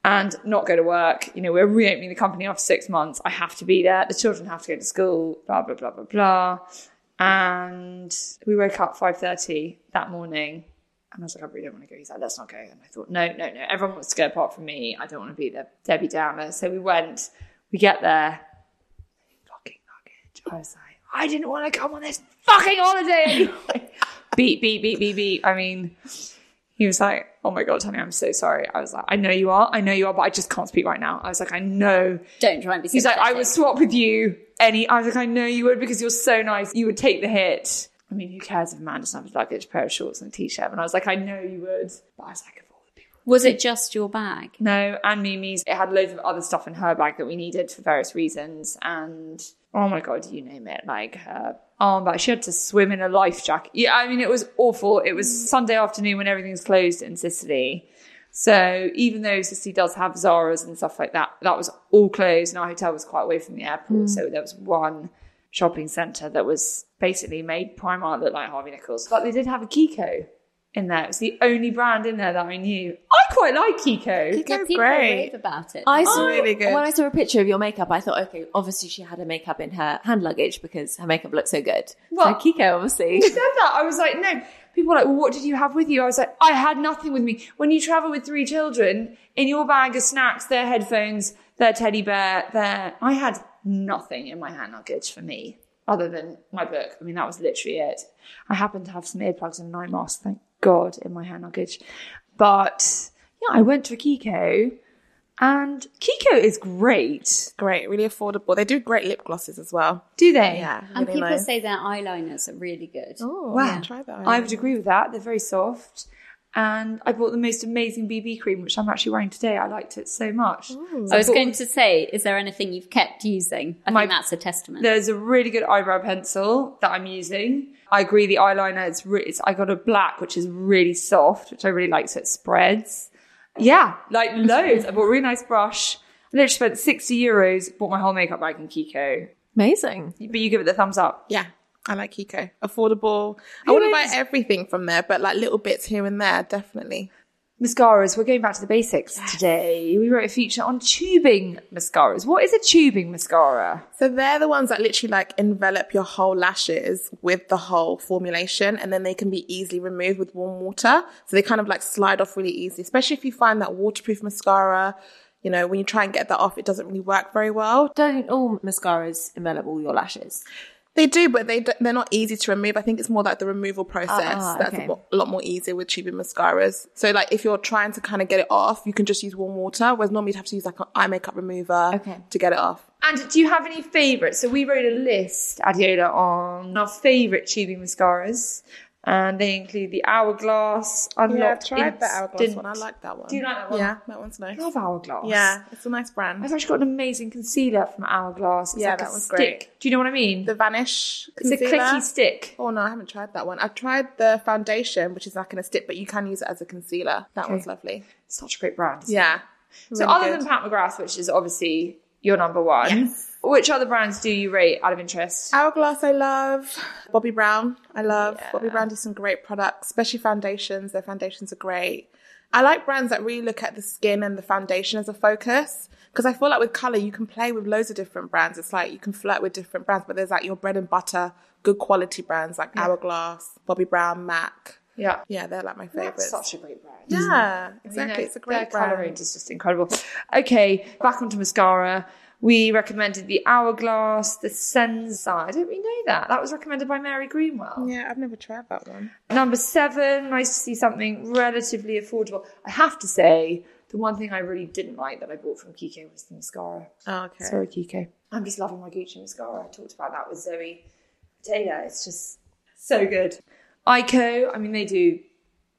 and not go to work. You know, we're reopening the company after six months. I have to be there. The children have to go to school, blah, blah, blah, blah, blah. And we woke up 5.30 that morning. And I was like, I really don't want to go. He's like, let's not go. And I thought, no, no, no. Everyone wants to go apart from me. I don't want to be the Debbie Downer. So we went. We get there. Fucking luggage. I was like, I didn't want to come on this fucking holiday beep, beep, beep, beep, beep. I mean, he was like, oh my God, honey, I'm so sorry. I was like, I know you are. I know you are, but I just can't speak right now. I was like, I know. Don't try and be He's like, I would swap with you any. I was like, I know you would because you're so nice. You would take the hit. I mean, who cares if a man doesn't have his luggage, a pair of shorts and a t-shirt? And I was like, I know you would. But I was like, of all the people. Was it just your bag? No, and Mimi's. It had loads of other stuff in her bag that we needed for various reasons. And oh my god, you name it, like her Oh, armband. She had to swim in a life jacket. Yeah, I mean, it was awful. It was mm. Sunday afternoon when everything's closed in Sicily. So even though Sicily does have Zara's and stuff like that, that was all closed, and our hotel was quite away from the airport. Mm. So there was one shopping centre that was basically made Primark look like Harvey Nichols, but they did have a Kiko in there. It was the only brand in there that I knew. I quite like Kiko. Yeah, Kiko's people great. rave about it. I oh, saw really good. when I saw a picture of your makeup. I thought, okay, obviously she had her makeup in her hand luggage because her makeup looked so good. Well- so Kiko, obviously. You said that, I was like, no. People were like, well, what did you have with you? I was like, I had nothing with me. When you travel with three children, in your bag are snacks, their headphones, their teddy bear, their. I had nothing in my hand luggage for me other than my book. I mean, that was literally it. I happened to have some earplugs and an eye mask, thank God, in my hand luggage. But yeah, I went to Kiko and Kiko is great. Great, really affordable. They do great lip glosses as well. Do they? Yeah, and really people nice. say their eyeliners are really good. Oh, Wow. yeah, try that. I would agree with that. They're very soft. And I bought the most amazing BB cream, which I'm actually wearing today. I liked it so much. I was going to say, is there anything you've kept using? I My- think that's a testament. There's a really good eyebrow pencil that I'm using. I agree. The eyeliner, it's, re- it's I got a black, which is really soft, which I really like. So it spreads. Yeah, like loads. I bought a really nice brush. I literally spent 60 euros, bought my whole makeup bag in Kiko. Amazing. But you give it the thumbs up. Yeah, I like Kiko. Affordable. I wouldn't buy everything from there, but like little bits here and there, definitely. Mascaras, we're going back to the basics today. We wrote a feature on tubing mascaras. What is a tubing mascara? So they're the ones that literally like envelop your whole lashes with the whole formulation and then they can be easily removed with warm water. So they kind of like slide off really easy, especially if you find that waterproof mascara, you know, when you try and get that off, it doesn't really work very well. Don't all mascaras envelop all your lashes? They do, but they, they're not easy to remove. I think it's more like the removal process Ah, that's okay. a, a lot more easier with tubing mascaras. So like if you're trying to kind of get it off, you can just use warm water, whereas normally you'd have to use like an eye makeup remover Okay. to get it off. And do you have any favourites? So we wrote a list, Adiola, on our favourite tubing mascaras. And they include the Hourglass, Unlocked Yeah, I've tried the Hourglass one. I like that one. Do you like that one? Yeah, that one's nice. I love Hourglass. Yeah, it's a nice brand. I've actually got an amazing concealer from Hourglass. It's Yeah, like that a one's stick. great. Do you know what I mean? The Vanish Concealer. it's a clicky stick. Oh no, I haven't tried that one. I've tried the foundation, which is like in a stick, but you can use it as a concealer. That one's lovely. Such a great brand. Yeah. So other good. than Pat McGrath, which is obviously your number one, which other brands do you rate out of interest? Hourglass, I love. Bobbi Brown, I love. Bobbi Brown do some great products, especially foundations. Their foundations are great. I like brands that really look at the skin and the foundation as a focus. Because I feel like with color, you can play with loads of different brands. It's like you can flirt with different brands, but there's like your bread and butter, good quality brands like Hourglass, Bobbi Brown, MAC. Yeah. Yeah, they're like my favorites. That's such a great brand. yeah, exactly. it's a great their great colour brand. range is just incredible. Okay, back onto mascara. We recommended the Hourglass, the Senza. I didn't really know that. That was recommended by Mary Greenwell. Yeah, I've never tried that one. Number seven, nice to see something relatively affordable. I have to say, the one thing I really didn't like that I bought from Kiko was the mascara. Oh, okay. Sorry, Kiko. I'm just loving my Gucci mascara. I talked about that with Zoe Taylor. It's just so good. Kiko, I mean, they do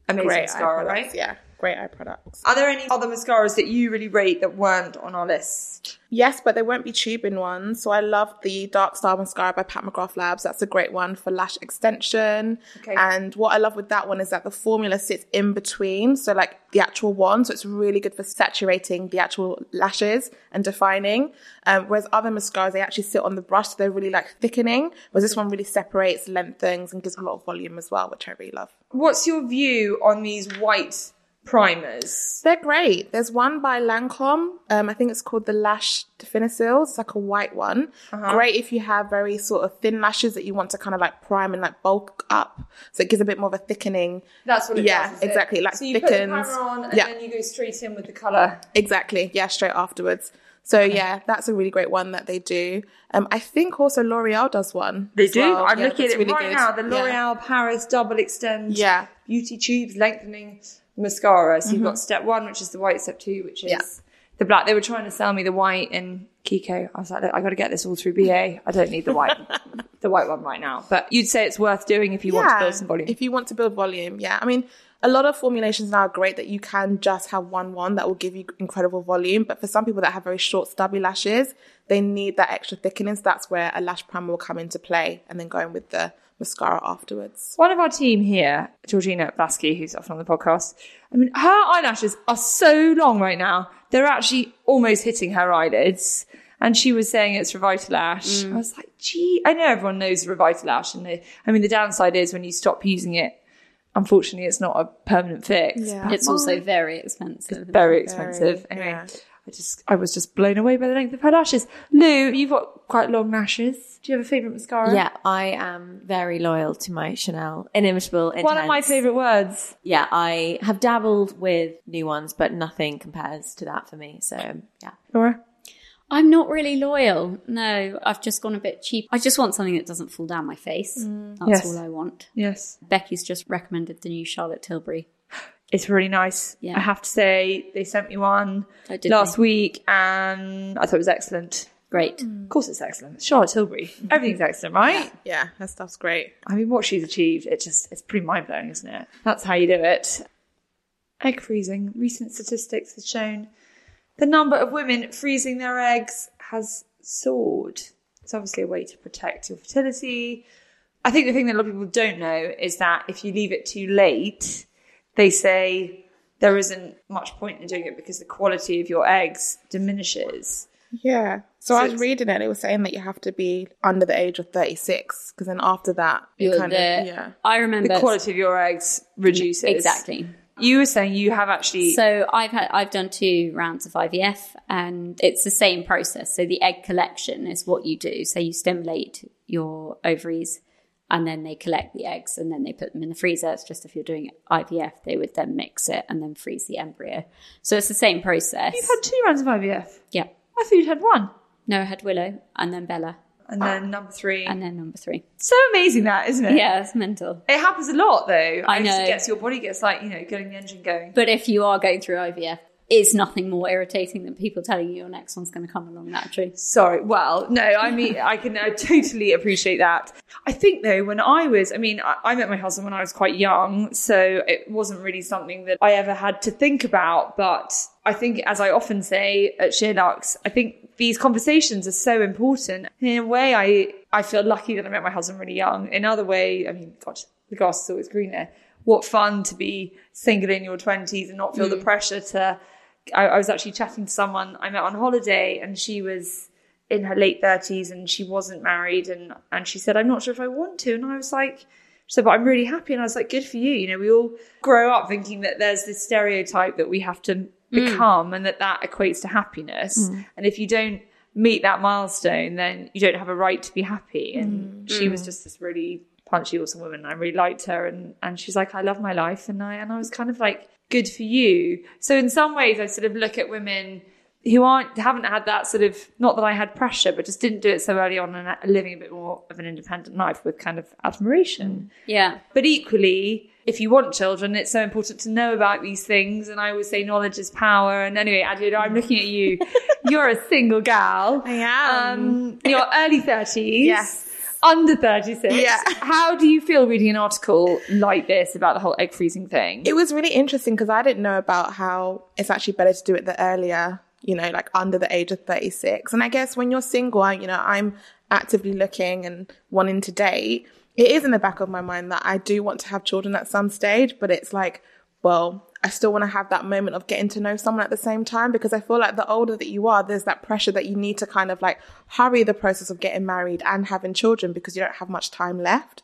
amazing Great mascara, products. right? Yeah, great eye products. Are there any other mascaras that you really rate that weren't on our list? Yes, but they won't be tubing ones. So I love the Dark Star Mascara by Pat McGrath Labs. That's a great one for lash extension. Okay. And what I love with that one is that the formula sits in between. So like the actual wand. So it's really good for saturating the actual lashes and defining. Um, whereas other mascaras, they actually sit on the brush. So they're really like thickening. Whereas this one really separates, lengthens and gives a lot of volume as well, which I really love. What's your view on these white primers? They're great. There's one by Lancome. Um, I think it's called the Lash Definicils. It's like a white one. Uh-huh. Great if you have very sort of thin lashes that you want to kind of like prime and like bulk up. So it gives a bit more of a thickening. That's what it Yeah, does. is it? exactly, like so you thickens. put the primer on and Yeah. then you go straight in with the colour. Exactly. Yeah, straight afterwards. So yeah, that's a really great one that they do. Um, I think also L'Oreal does one. They do. well. I'm Yeah, looking at it really right good. now. The Yeah. L'Oreal Paris Double Extend Yeah. Beauty Tubes Lengthening Mascara. So you've got step one, which is the white, step two, which is Mm-hmm. Yeah. the black. They were trying to sell me the white in Kiko. I was like, look, I got to get this all through BA. I don't need the white, the white one right now. But you'd say it's worth doing if you want to build some volume. If you want to build volume, yeah. I mean, a lot of formulations now are great that you can just have one one that will give you incredible volume. But for some people that have very short, stubby lashes, they need that extra thickening. So that's where a lash primer will come into play, and then going with the mascara afterwards. One of our team here, Georgina Blasky, who's often on the podcast, I mean, her eyelashes are so long right now. They're actually almost hitting her eyelids. And she was saying it's Revitalash. Mm. I was like, gee, I know everyone knows Revitalash. And the, I mean, the downside is when you stop using it, unfortunately, it's not a permanent fix. Yeah. It's also very expensive. very expensive. Very, anyway, yeah. I just, I was just blown away by the length of her lashes. Lou, you've got quite long lashes. Do you have a favourite mascara? Yeah, I am very loyal to my Chanel Inimitable Intense. One of my favourite words. Yeah, I have dabbled with new ones, but nothing compares to that for me. So yeah. Laura? I'm not really loyal. No, I've just gone a bit cheap. I just want something that doesn't fall down my face. Mm, That's Yes. all I want. Yes. Becky's just recommended the new Charlotte Tilbury. It's really nice. Yeah. I have to say, they sent me one Oh, did last they? week and I thought it was excellent. Great. Mm. Of course it's excellent. It's Charlotte Tilbury. Everything's excellent, right? Yeah, that stuff's great. I mean, what she's achieved, it just, it's pretty mind blowing, isn't it? That's how you do it. Egg freezing. Recent statistics have shown the number of women freezing their eggs has soared. It's obviously a way to protect your fertility. I think the thing that a lot of people don't know is that if you leave it too late, they say there isn't much point in doing it because the quality of your eggs diminishes. Yeah. So, I was reading it. It was saying that you have to be under the age of 36 because then after that, you You're kind the- of, yeah. I remember The quality of your eggs reduces. exactly. You were saying you have actually So I've had I've done two rounds of IVF, and it's the same process. So the egg collection is what you do. So you stimulate your ovaries, and then they collect the eggs, and then they put them in the freezer. It's just if you're doing IVF, they would then mix it and then freeze the embryo. So it's the same process. You've had two rounds of IVF. yeah. I thought you'd had one. No, I had Willow, and then Bella, And then number three. and then number three. so amazing that, isn't it? Yeah, it's mental. It happens a lot though. I It know. gets your body gets like, you know, getting the engine going. But if you are going through IVF, is nothing more irritating than people telling you your next one's going to come along That naturally. Sorry. Well, no, I mean, I can I totally appreciate that. I think though, when I was, I mean, I, I met my husband when I was quite young, so it wasn't really something that I ever had to think about. But I think, as I often say at SheerLuxe, I think these conversations are so important. In a way, I, I feel lucky that I met my husband really young. In other way, I mean, God, the grass is always greener. What fun to be single in your twenties and not feel the mm. pressure to I, I was actually chatting to someone I met on holiday and she was in her late thirties and she wasn't married and and she said, I'm not sure if I want to. And I was like, she said, but I'm really happy. And I was like, good for you. You know, we all grow up thinking that there's this stereotype that we have to mm. become and that that equates to happiness. Mm. And if you don't meet that milestone, then you don't have a right to be happy. And mm. she was just this really punchy, awesome woman. I really liked her. And, and she's like, I love my life. And I, and I was kind of like, good for you. So in some ways, I sort of look at women who aren't, haven't had that sort of, not that I had pressure, but just didn't do it so early on and living a bit more of an independent life with kind of admiration. Yeah. But equally, if you want children, it's so important to know about these things. And I always say knowledge is power. And anyway, Adriana, I'm looking at you. You're a single gal. I am. Um, you're early 30s. Yes. Under 36. Yeah. How do you feel reading an article like this about the whole egg freezing thing? It was really interesting because I didn't know about how it's actually better to do it the earlier, you know, like under the age of 36. And I guess when you're single, I, you know, I'm actively looking and wanting to date. It is in the back of my mind that I do want to have children at some stage, but it's like, well, I still want to have that moment of getting to know someone at the same time because I feel like the older that you are, there's that pressure that you need to kind of like hurry the process of getting married and having children because you don't have much time left.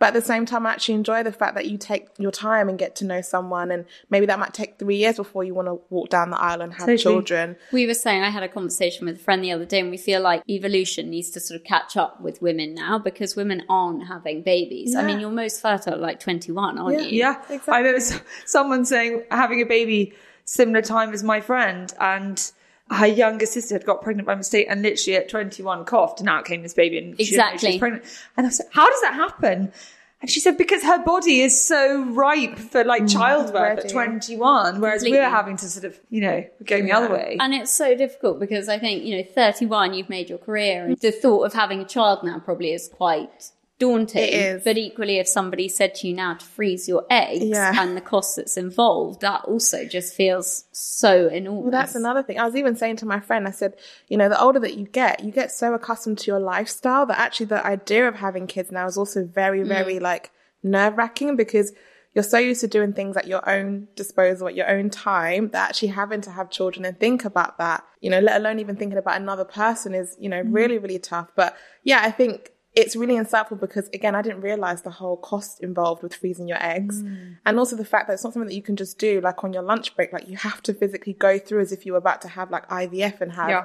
But at the same time, I actually enjoy the fact that you take your time and get to know someone. And maybe that might take three years before you want to walk down the aisle and have Totally. children. We were saying, I had a conversation with a friend the other day, and we feel like evolution needs to sort of catch up with women now because women aren't having babies. I mean, you're most fertile at like 21, aren't Yeah. you? Yeah, Exactly. I remember someone saying having a baby similar time as my friend, and her younger sister had got pregnant by mistake, and literally at 21 coughed, and out came this baby, and she she was Exactly. pregnant. And I said, "How does that happen?" And she said, "Because her body is so ripe for like mm, childbirth at 21, whereas Completely. we're having to sort of, you know, we're going the other way." And it's so difficult because I think, you know, 31, you've made your career, and mm. the thought of having a child now probably is quite daunting. It is. But equally, if somebody said to you now to freeze your eggs Yeah. and the cost that's involved, that also just feels so enormous. Well, that's another thing. I was even saying to my friend, I said, you know, the older that you get, you get so accustomed to your lifestyle that actually the idea of having kids now is also very, mm. very like nerve wracking because you're so used to doing things at your own disposal, at your own time, that actually having to have children and think about that, you know, let alone even thinking about another person is, you know, mm. really, really tough. But yeah, I think it's really insightful because again, I didn't realize the whole cost involved with freezing your eggs, mm. and also the fact that it's not something that you can just do like on your lunch break. Like you have to physically go through as if you were about to have like IVF and have Yeah.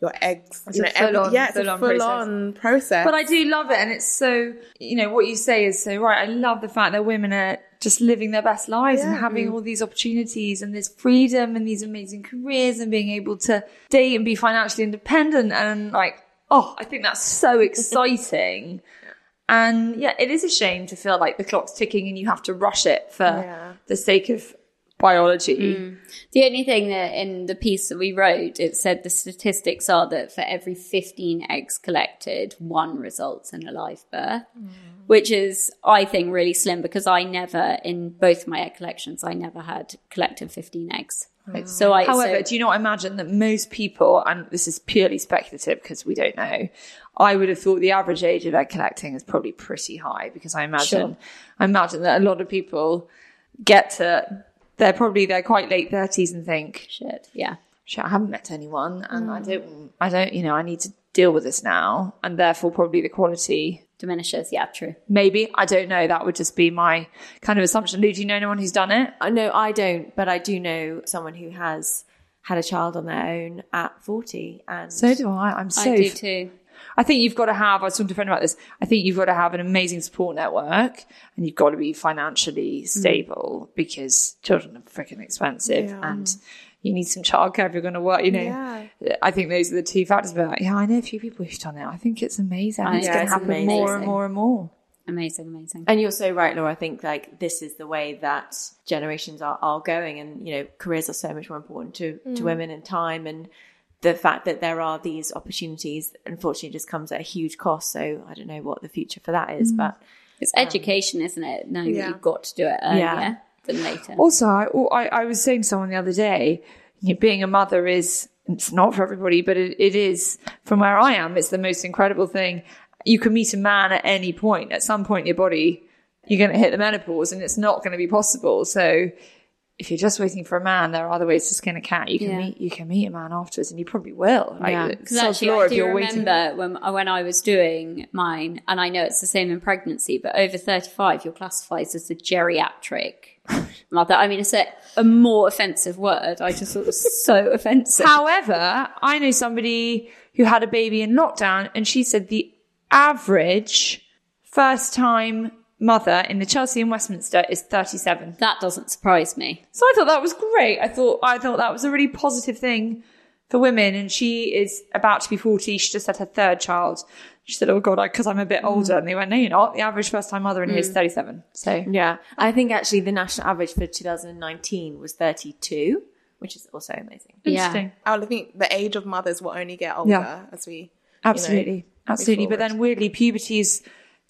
your eggs. It's you a know, every- full-on- yeah, it's a full-on full process. on process. But I do love it. And it's so, you know, what you say is so right. I love the fact that women are just living their best lives and having all these opportunities and this freedom and these amazing careers and being able to date and be financially independent. And like, oh, I think that's so exciting. And yeah, it is a shame to feel like the clock's ticking and you have to rush it for Yeah. the sake of biology. Hmm. The only thing that in the piece that we wrote, it said the statistics are that for every 15 eggs collected, one results in a live birth, hmm. which is, I think, really slim because I never, in both my egg collections, I never had collected 15 eggs. So I, However, so- do you not imagine that most people, and this is purely speculative because we don't know, I would have thought the average age of egg collecting is probably pretty high because I imagine, Sure. I imagine that a lot of people get to, they're probably, they're quite late thirties and think, shit, yeah. shit, I haven't met anyone and I hmm. don't, I don't, you know, I need to deal with this now. And therefore probably the quality, Diminishes, yeah, true. maybe, I don't know. That would just be my kind of assumption. Lou, do you know anyone who's done it? Uh, No, I don't, but I do know someone who has had a child on their own at 40. And So do I. I'm so I do too. I think you've got to have, I was talking to a friend about this. I think you've got to have an amazing support network and you've got to be financially stable because children are freaking expensive Yeah. and you need some childcare if you're going to work, you know. Yeah. I think those are the two factors. But yeah, I know a few people who've done it. I think it's amazing. I it's going to happen amazing. more and more and more. Amazing, amazing. And you're so right, Laura. I think like this is the way that generations are, are going, and you know, careers are so much more important to to mm. women in time, and the fact that there are these opportunities, unfortunately, just comes at a huge cost. So I don't know what the future for that is, mm. but It's um, education, isn't it? Knowing Yeah. that you've got to do it earlier Yeah. Than later. Also, I, oh, I, I was saying to someone the other day, you know, being a mother is, it's not for everybody, but it, it is from where I am, it's the most incredible thing. You can meet a man at any point. At some point in your body, you're going to hit the menopause and it's not going to be possible. So if you're just waiting for a man, there are other ways to skin a cat. You can Yeah. meet, you can meet a man afterwards and you probably will. Like, Yeah. Because sod's actually, I do you're waiting. remember when uh, when I was doing mine, and I know it's the same in pregnancy, but over thirty five, you're classified as a geriatric mother. I mean, it's a, a more offensive word. I just thought it was so offensive. However, I know somebody who had a baby in lockdown and she said the average first time mother in the Chelsea and Westminster is 37. that doesn't surprise me. So I thought that was great. I thought I thought that was a really positive thing for women and she is about to be 40. She just had her third child. She said, "Oh god, because I'm a bit older." And they went, "No, you're not. The average first time mother in here is mm. 37." So yeah, I think actually the national average for 2019 was 32, which is also amazing. interesting. Oh, I would think the age of mothers will only get older Yeah. as we Absolutely. Absolutely. But then weirdly, puberty's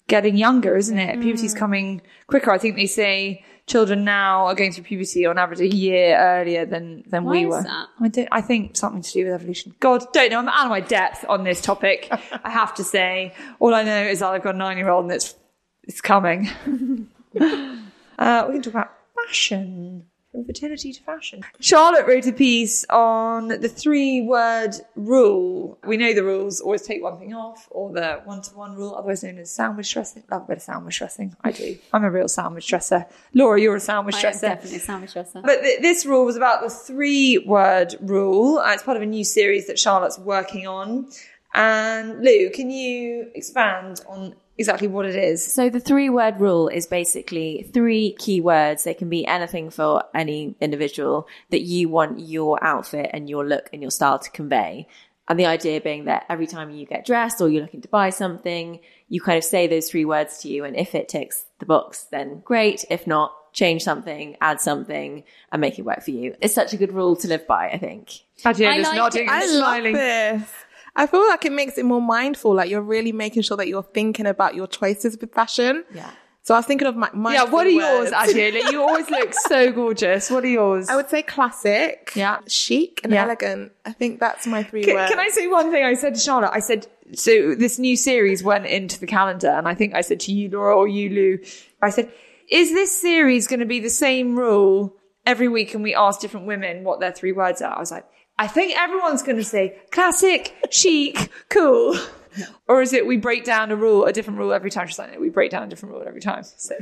getting younger, isn't it? Puberty's coming quicker. I think they say children now are going through puberty on average a year earlier than, than Why we is were. that? I don't, I think something to do with evolution. God, don't know. I'm out of my depth on this topic. I have to say, all I know is that I've got a nine year old and it's, it's coming. uh, we can talk about fashion. From fertility to fashion. Charlotte wrote a piece on the three word rule. We know the rules always take one thing off, or the one to one rule, otherwise known as sandwich dressing. Love a bit of sandwich dressing. I do. I'm a real sandwich dresser. Laura, you're a sandwich I am dresser. definitely a sandwich dresser. But th- this rule was about the three word rule. Uh, it's part of a new series that Charlotte's working on. And Lou, can you expand on exactly what it is? So the three word rule is basically three key words. They can be anything for any individual that you want your outfit and your look and your style to convey. And the idea being that every time you get dressed or you're looking to buy something, you kind of say those three words to you. And if it ticks the box, then great. If not, change something, add something and make it work for you. It's such a good rule to live by, I think. Adrian I is like nodding and smiling. this. I feel like it makes it more mindful. Like you're really making sure that you're thinking about your choices with fashion. Yeah. So I was thinking of my, my Yeah, what are three yours, words. Adrian? You always look so gorgeous. What are yours? I would say classic, Yeah. chic, and Yeah. elegant. I think that's my three Can, words. can I say one thing? I said to Charlotte, I said, so this new series went into the calendar, and I think I said to you, Laura, or you, Lou, I said, is this series going to be the same rule every week? And we ask different women what their three words are. I was like, I think everyone's going to say classic, chic, cool. Or is it we break down a rule, a different rule every time? She's like, we break down a different rule every time. So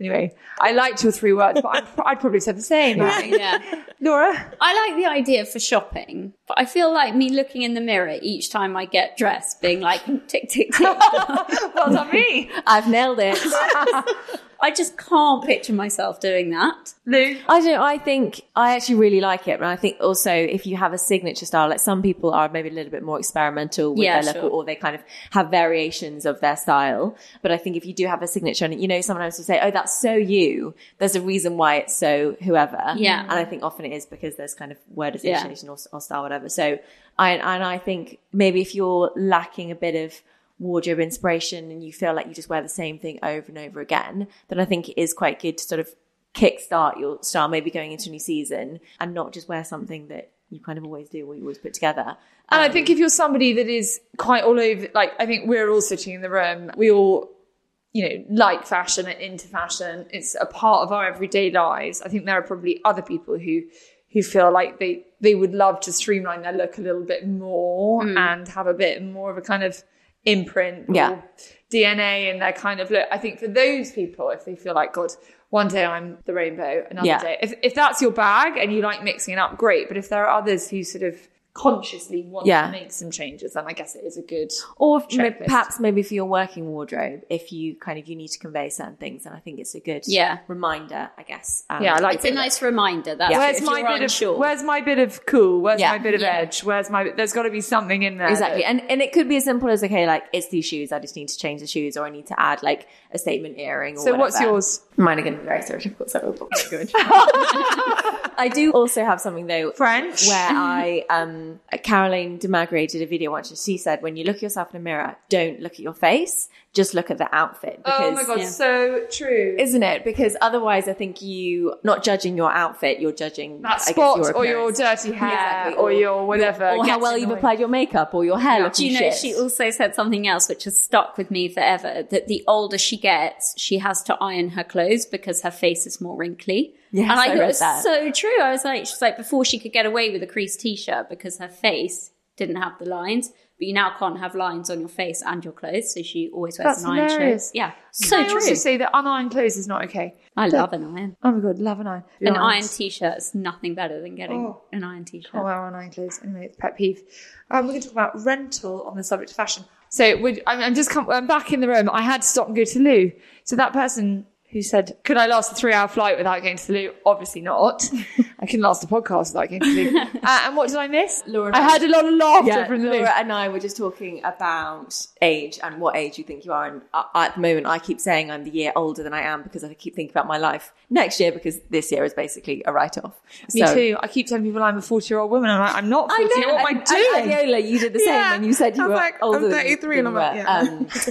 anyway, I liked or three words, but I'd, I'd probably said the same. Think. yeah. Laura? I like the idea for shopping, but I feel like me looking in the mirror each time I get dressed, being like, tick, tick, tick. well done me. I've nailed it. I just can't picture myself doing that. Lou? I don't. I think I actually really like it. And I think also if you have a signature style, like some people are maybe a little bit more experimental with Yeah, their look sure. or they kind of have variations of their style. But I think if you do have a signature and you know, sometimes will say, Oh, that's so you. There's a reason why it's so whoever. Yeah. And I think often it is because there's kind of word Yeah. association or, or style, whatever. So I, and I think maybe if you're lacking a bit of wardrobe inspiration and you feel like you just wear the same thing over and over again, then I think it is quite good to sort of kickstart your style, maybe going into a new season and not just wear something that you kind of always do or you always put together. And I think um, if you're somebody that is quite all over, like I think we're all sitting in the room, we all, you know, like fashion and into fashion. It's a part of our everyday lives. I think there are probably other people who who feel like they they would love to streamline their look a little bit more hmm. and have a bit more of a kind of imprint Yeah. or DNA in their kind of look. I think for those people, if they feel like God, one day I'm the rainbow, another Yeah. day. If if that's your bag and you like mixing it up, great. But if there are others who sort of consciously want Yeah. to make some changes, then I guess it is a good. Or if, perhaps maybe for your working wardrobe, if you kind of you need to convey certain things, and I think it's a good Yeah. reminder, I guess. Um, Yeah, I like It's a nice reminder. That's Where's if my bit unsure. of Where's my bit of cool? Where's Yeah. my bit of Yeah. edge? Where's my? There's got to be something in there. Exactly. that- And and it could be as simple as okay, like it's these shoes, I just need to change the shoes, or I need to add like a statement earring or So what's yours? Mine are gonna be very stereotypical, so it'll be good. I do also have something though French. where I um Um, Caroline de Maigret did a video once and she said when you look yourself in a mirror, don't look at your face, just look at the outfit. Oh my god, yeah. so true. Isn't it? Because otherwise I think you not judging your outfit, you're judging that I guess, spot your or your dirty hair Exactly. or your whatever. or how well in you've applied your makeup or your hair Yeah. looking Do you know, shit. she also said something else which has stuck with me forever that the older she gets, she has to iron her clothes because her face is more wrinkly. Yes, and I, I thought read it was that. so true. I was like, she's like, before she could get away with a creased t shirt because her face didn't have the lines, but you now can't have lines on your face and your clothes, so she always wears That's an iron shirt. Yeah, so Can I true. also say that unironed clothes is not okay. I love an iron. Oh my god, love an iron. An Irons. iron t shirt is nothing better than getting Oh. an iron t shirt. Oh, well, iron clothes. Anyway, it's pet peeve. Um, we're going to talk about rental on the subject of fashion. So I'm, I'm just come, I'm back in the room. I had to stop and go to the loo. So that person who said, "Could I last a three-hour flight without going to the loo?" Obviously not. I can last a podcast without going to the loo. uh, and what did I miss? Laura I had a lot of laughter yeah, from the loo. Laura and I were just talking about age and what age you think you are. And at the moment, I keep saying I'm the year older than I am because I keep thinking about my life next year because this year is basically a write-off. Me So- too. I keep telling people I'm a 40-year-old woman. And I'm like, I'm not 40. I know. What am I and- doing? And you did the same Yeah. when you said you I was were like, older. I'm 33 than and I'm like, yeah. Um,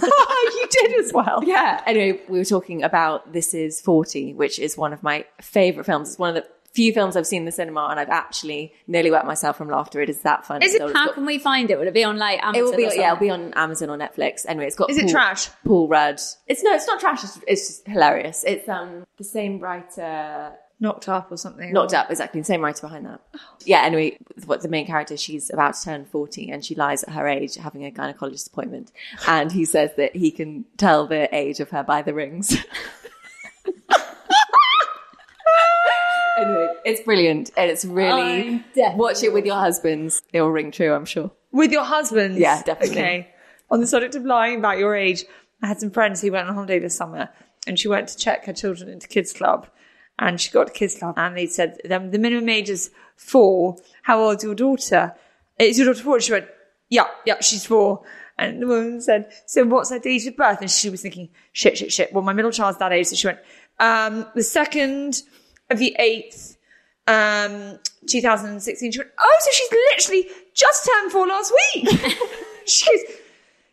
you did as well. yeah. Anyway, we were talking about This Is 40, which is one of my favorite films. It's one of the few films I've seen in the cinema and I've actually nearly wet myself from laughter. It is that funny. Is it- So How got- can we find it? Will it be on like Amazon? it will be or yeah, it'll be on Amazon or Netflix. Anyway, it's got Is it Paul- trash? Paul Rudd. It's no, it's not trash. It's, it's just hilarious. It's um the same writer. Knocked up or something. Knocked up, exactly. The same writer behind that. Yeah, anyway, what the main character, she's about to turn 40 and she lies at her age having a gynecologist appointment. And he says that he can tell the age of her by the rings. anyway, it's brilliant and it's really, watch it with your husbands. It'll ring true, I'm sure. With your husbands? Yeah, definitely. Okay. On the subject of lying about your age, I had some friends who went on holiday this summer and she went to check her children into kids club and she got to kids club and they said the, the minimum age is four. How old's your daughter? Is your daughter four? She went, yeah, yeah, she's four. And the woman said, so what's her date of birth? And she was thinking, shit, shit, shit. Well, my middle child's that age. So she went, um, the second of the eighth, um, 2016. She went, oh, so she's literally just turned four last week. she goes,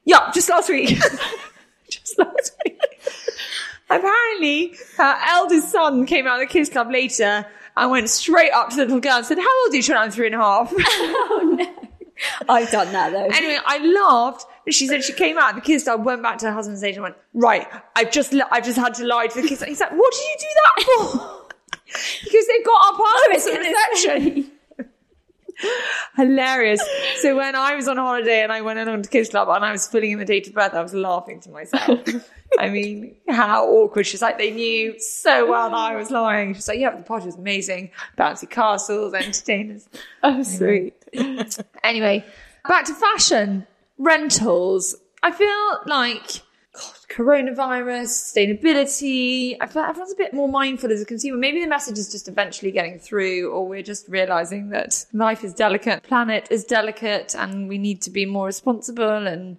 yeah, just last week. just last week. Apparently, her eldest son came out of the kids club later and went straight up to the little girl and said, how old are you? She went, I'm three and a half. I've done that though. Anyway, I laughed. She said she came out of the kids club, went back to her husband's age and went, right, I've just, I've just had to lie to the kids. club." He's like, what did you do that for? Because they've got our passports at reception. Hilarious. So when I was on holiday and I went along to Kids Club and I was filling in the date of birth, I was laughing to myself. I mean, how awkward. She's like, they knew so well that I was lying. She's like, yeah, the party was amazing. Bouncy castles, entertainers. Oh, sweet. anyway, back to fashion. Rentals. I feel like God, coronavirus, sustainability. I feel like everyone's a bit more mindful as a consumer. Maybe the message is just eventually getting through, or we're just realizing that life is delicate, planet is delicate, and we need to be more responsible and,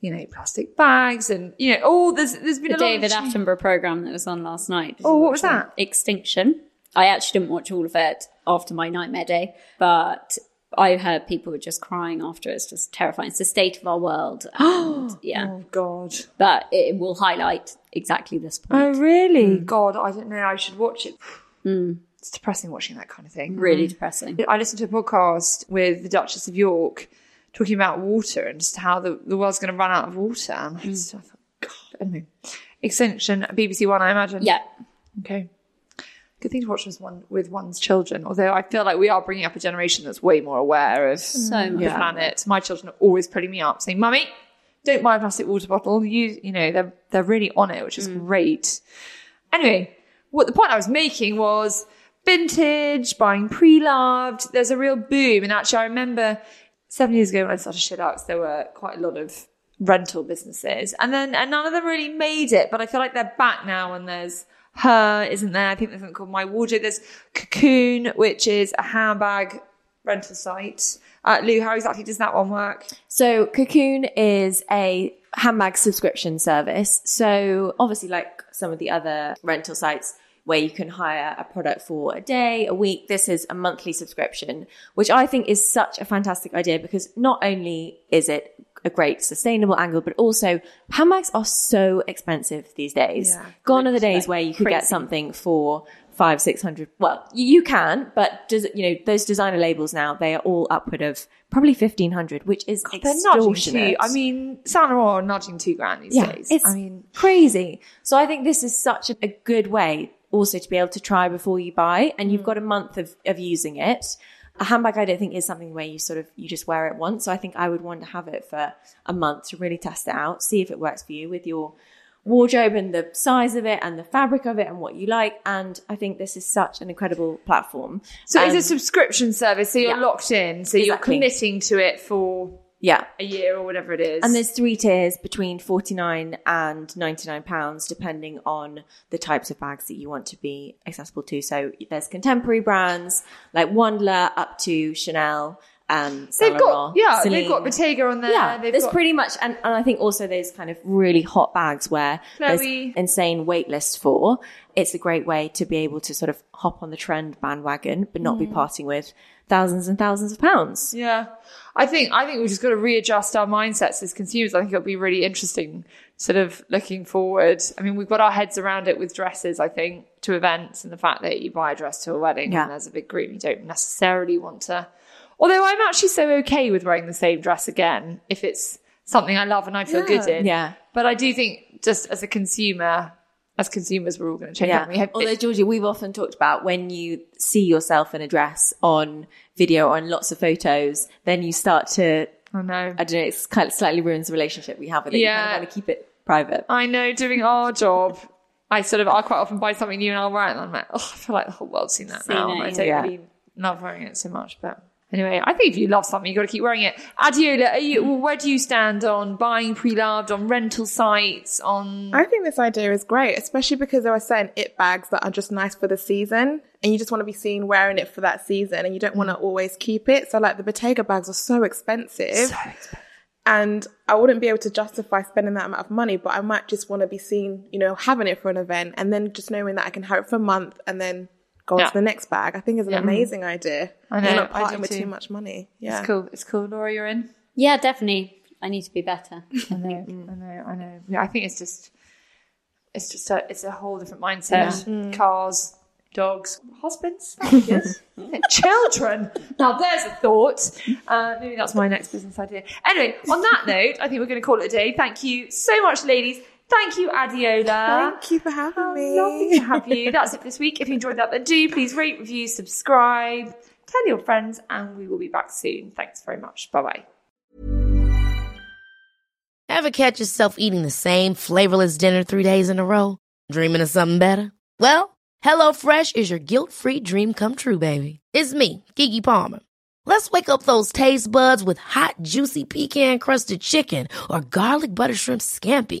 you know, plastic bags and, you know, oh, there's, there's been the a lot David of. Attenborough program that was on last night. Did Oh, what was that? Extinction. I actually didn't watch all of it after my nightmare day, but I heard people were just crying after. It's just terrifying. It's the state of our world. And, yeah, Oh, God. but it will highlight exactly this point. Oh, really? Mm. God, I don't know. I should watch it. Mm. It's depressing watching that kind of thing. Really mm. depressing. I listened to a podcast with the Duchess of York talking about water and just how the, the world's going to run out of water. And I just I thought, God, anyway. Extinction, BBC One, I imagine. Yeah. Okay. Good thing to watch with, one, with one's children. Although I feel like we are bringing up a generation that's way more aware of So the planet. My children are always putting me up, saying, "Mummy, don't buy a plastic water bottle." You, you know, they're they're really on it, which is mm. great. Anyway, what the point I was making was vintage, buying pre-loved. There's a real boom. And actually, I remember seven years ago when I started SheerLuxe, there were quite a lot of rental businesses. And then and none of them really made it, but I feel like they're back now and there's her, isn't there? I think there's something called My Wardrobe. There's Cocoon, which is a handbag rental site. Uh, Lou, how exactly does that one work? So Cocoon is a handbag subscription service. So obviously, like some of the other rental sites where you can hire a product for a day, a week, this is a monthly subscription, which I think is such a fantastic idea because not only is it a great sustainable angle, but also handbags are so expensive these days. Yeah, Gone are the days where you could get something for five, six hundred. Well, you, can, but does you know those designer labels now? They are all upward of probably fifteen hundred, which is nudging extortionate. two. I mean, Saint Laurent are nudging two grand these yeah, days. it's I mean, crazy. So I think this is such a, a good way also to be able to try before you buy, and Mm. you've got a month of of using it. A handbag, I don't think, is something where you sort of you just wear it once. So I think I would want to have it for a month to really test it out, see if it works for you with your wardrobe and the size of it and the fabric of it and what you like. And I think this is such an incredible platform. so it's Um, a subscription service, so you're yeah. locked in, so you're committing to it for yeah. a year or whatever it is. And there's three tiers between 49 and 99 pounds, depending on the types of bags that you want to be accessible to. So there's contemporary brands like Wandler up to Chanel. Um, they've got Laurent, yeah, Celine. they've got Bottega on there. Yeah, they've there's got, pretty much, and, and I think also there's kind of really hot bags where Chloe. there's insane wait lists for. It's a great way to be able to sort of hop on the trend bandwagon, but not be Mm. parting with thousands and thousands of pounds. Yeah. I think I think we've just got to readjust our mindsets as consumers. I think it'll be really interesting sort of looking forward. I mean, we've got our heads around it with dresses, I think, to events and the fact that you buy a dress to a wedding Yeah. and there's a big group you don't necessarily want to Although I'm actually so okay with wearing the same dress again if it's something I love and I feel good in. Yeah. But I do think just as a consumer, as consumers, we're all going to change. we? Have- Although, Georgie, we've often talked about when you see yourself in a dress on video or on lots of photos, then you start to, I know. I don't know, it's kind of slightly ruins the relationship we have with it. You Yeah. kind of want to keep it private. I know doing our job. I sort of, I quite often buy something new and I'll wear it and I'm like, oh, I feel like the whole world's seen that Seen now. it, I yeah. don't Yeah. really love wearing it so much, but anyway, I think if you love something, you've got to keep wearing it. Adiola, are you, where do you stand on buying pre-loved, on rental sites, on? I think this idea is great, especially because there are certain it bags that are just nice for the season and you just want to be seen wearing it for that season and you don't want to always keep it. So like the Bottega bags are so expensive. And I wouldn't be able to justify spending that amount of money, but I might just want to be seen, you know, having it for an event and then just knowing that I can have it for a month and then go on to the next bag. I think is an Yeah. amazing idea. I know, You're not I do parting with too. too much money. Yeah. It's cool. It's cool. Laura, you're in. Yeah, definitely. I need to be better. I know, I know, I know. Yeah, I think it's just, it's just a, it's a whole different mindset. Cars, dogs, husbands, yes, children. Now there's a thought. Uh, maybe that's my next business idea. Anyway, on that note, I think we're going to call it a day. Thank you so much, ladies. Thank you, Adiola. Thank you for having How me. lovely to have you. That's it for this week. If you enjoyed that, then do please rate, review, subscribe, tell your friends, and we will be back soon. Thanks very much. Bye bye. Ever catch yourself eating the same flavorless dinner three days in a row? Dreaming of something better? Well, HelloFresh is your guilt-free dream come true, baby. It's me, Keke Palmer. Let's wake up those taste buds with hot, juicy pecan-crusted chicken or garlic butter shrimp scampi.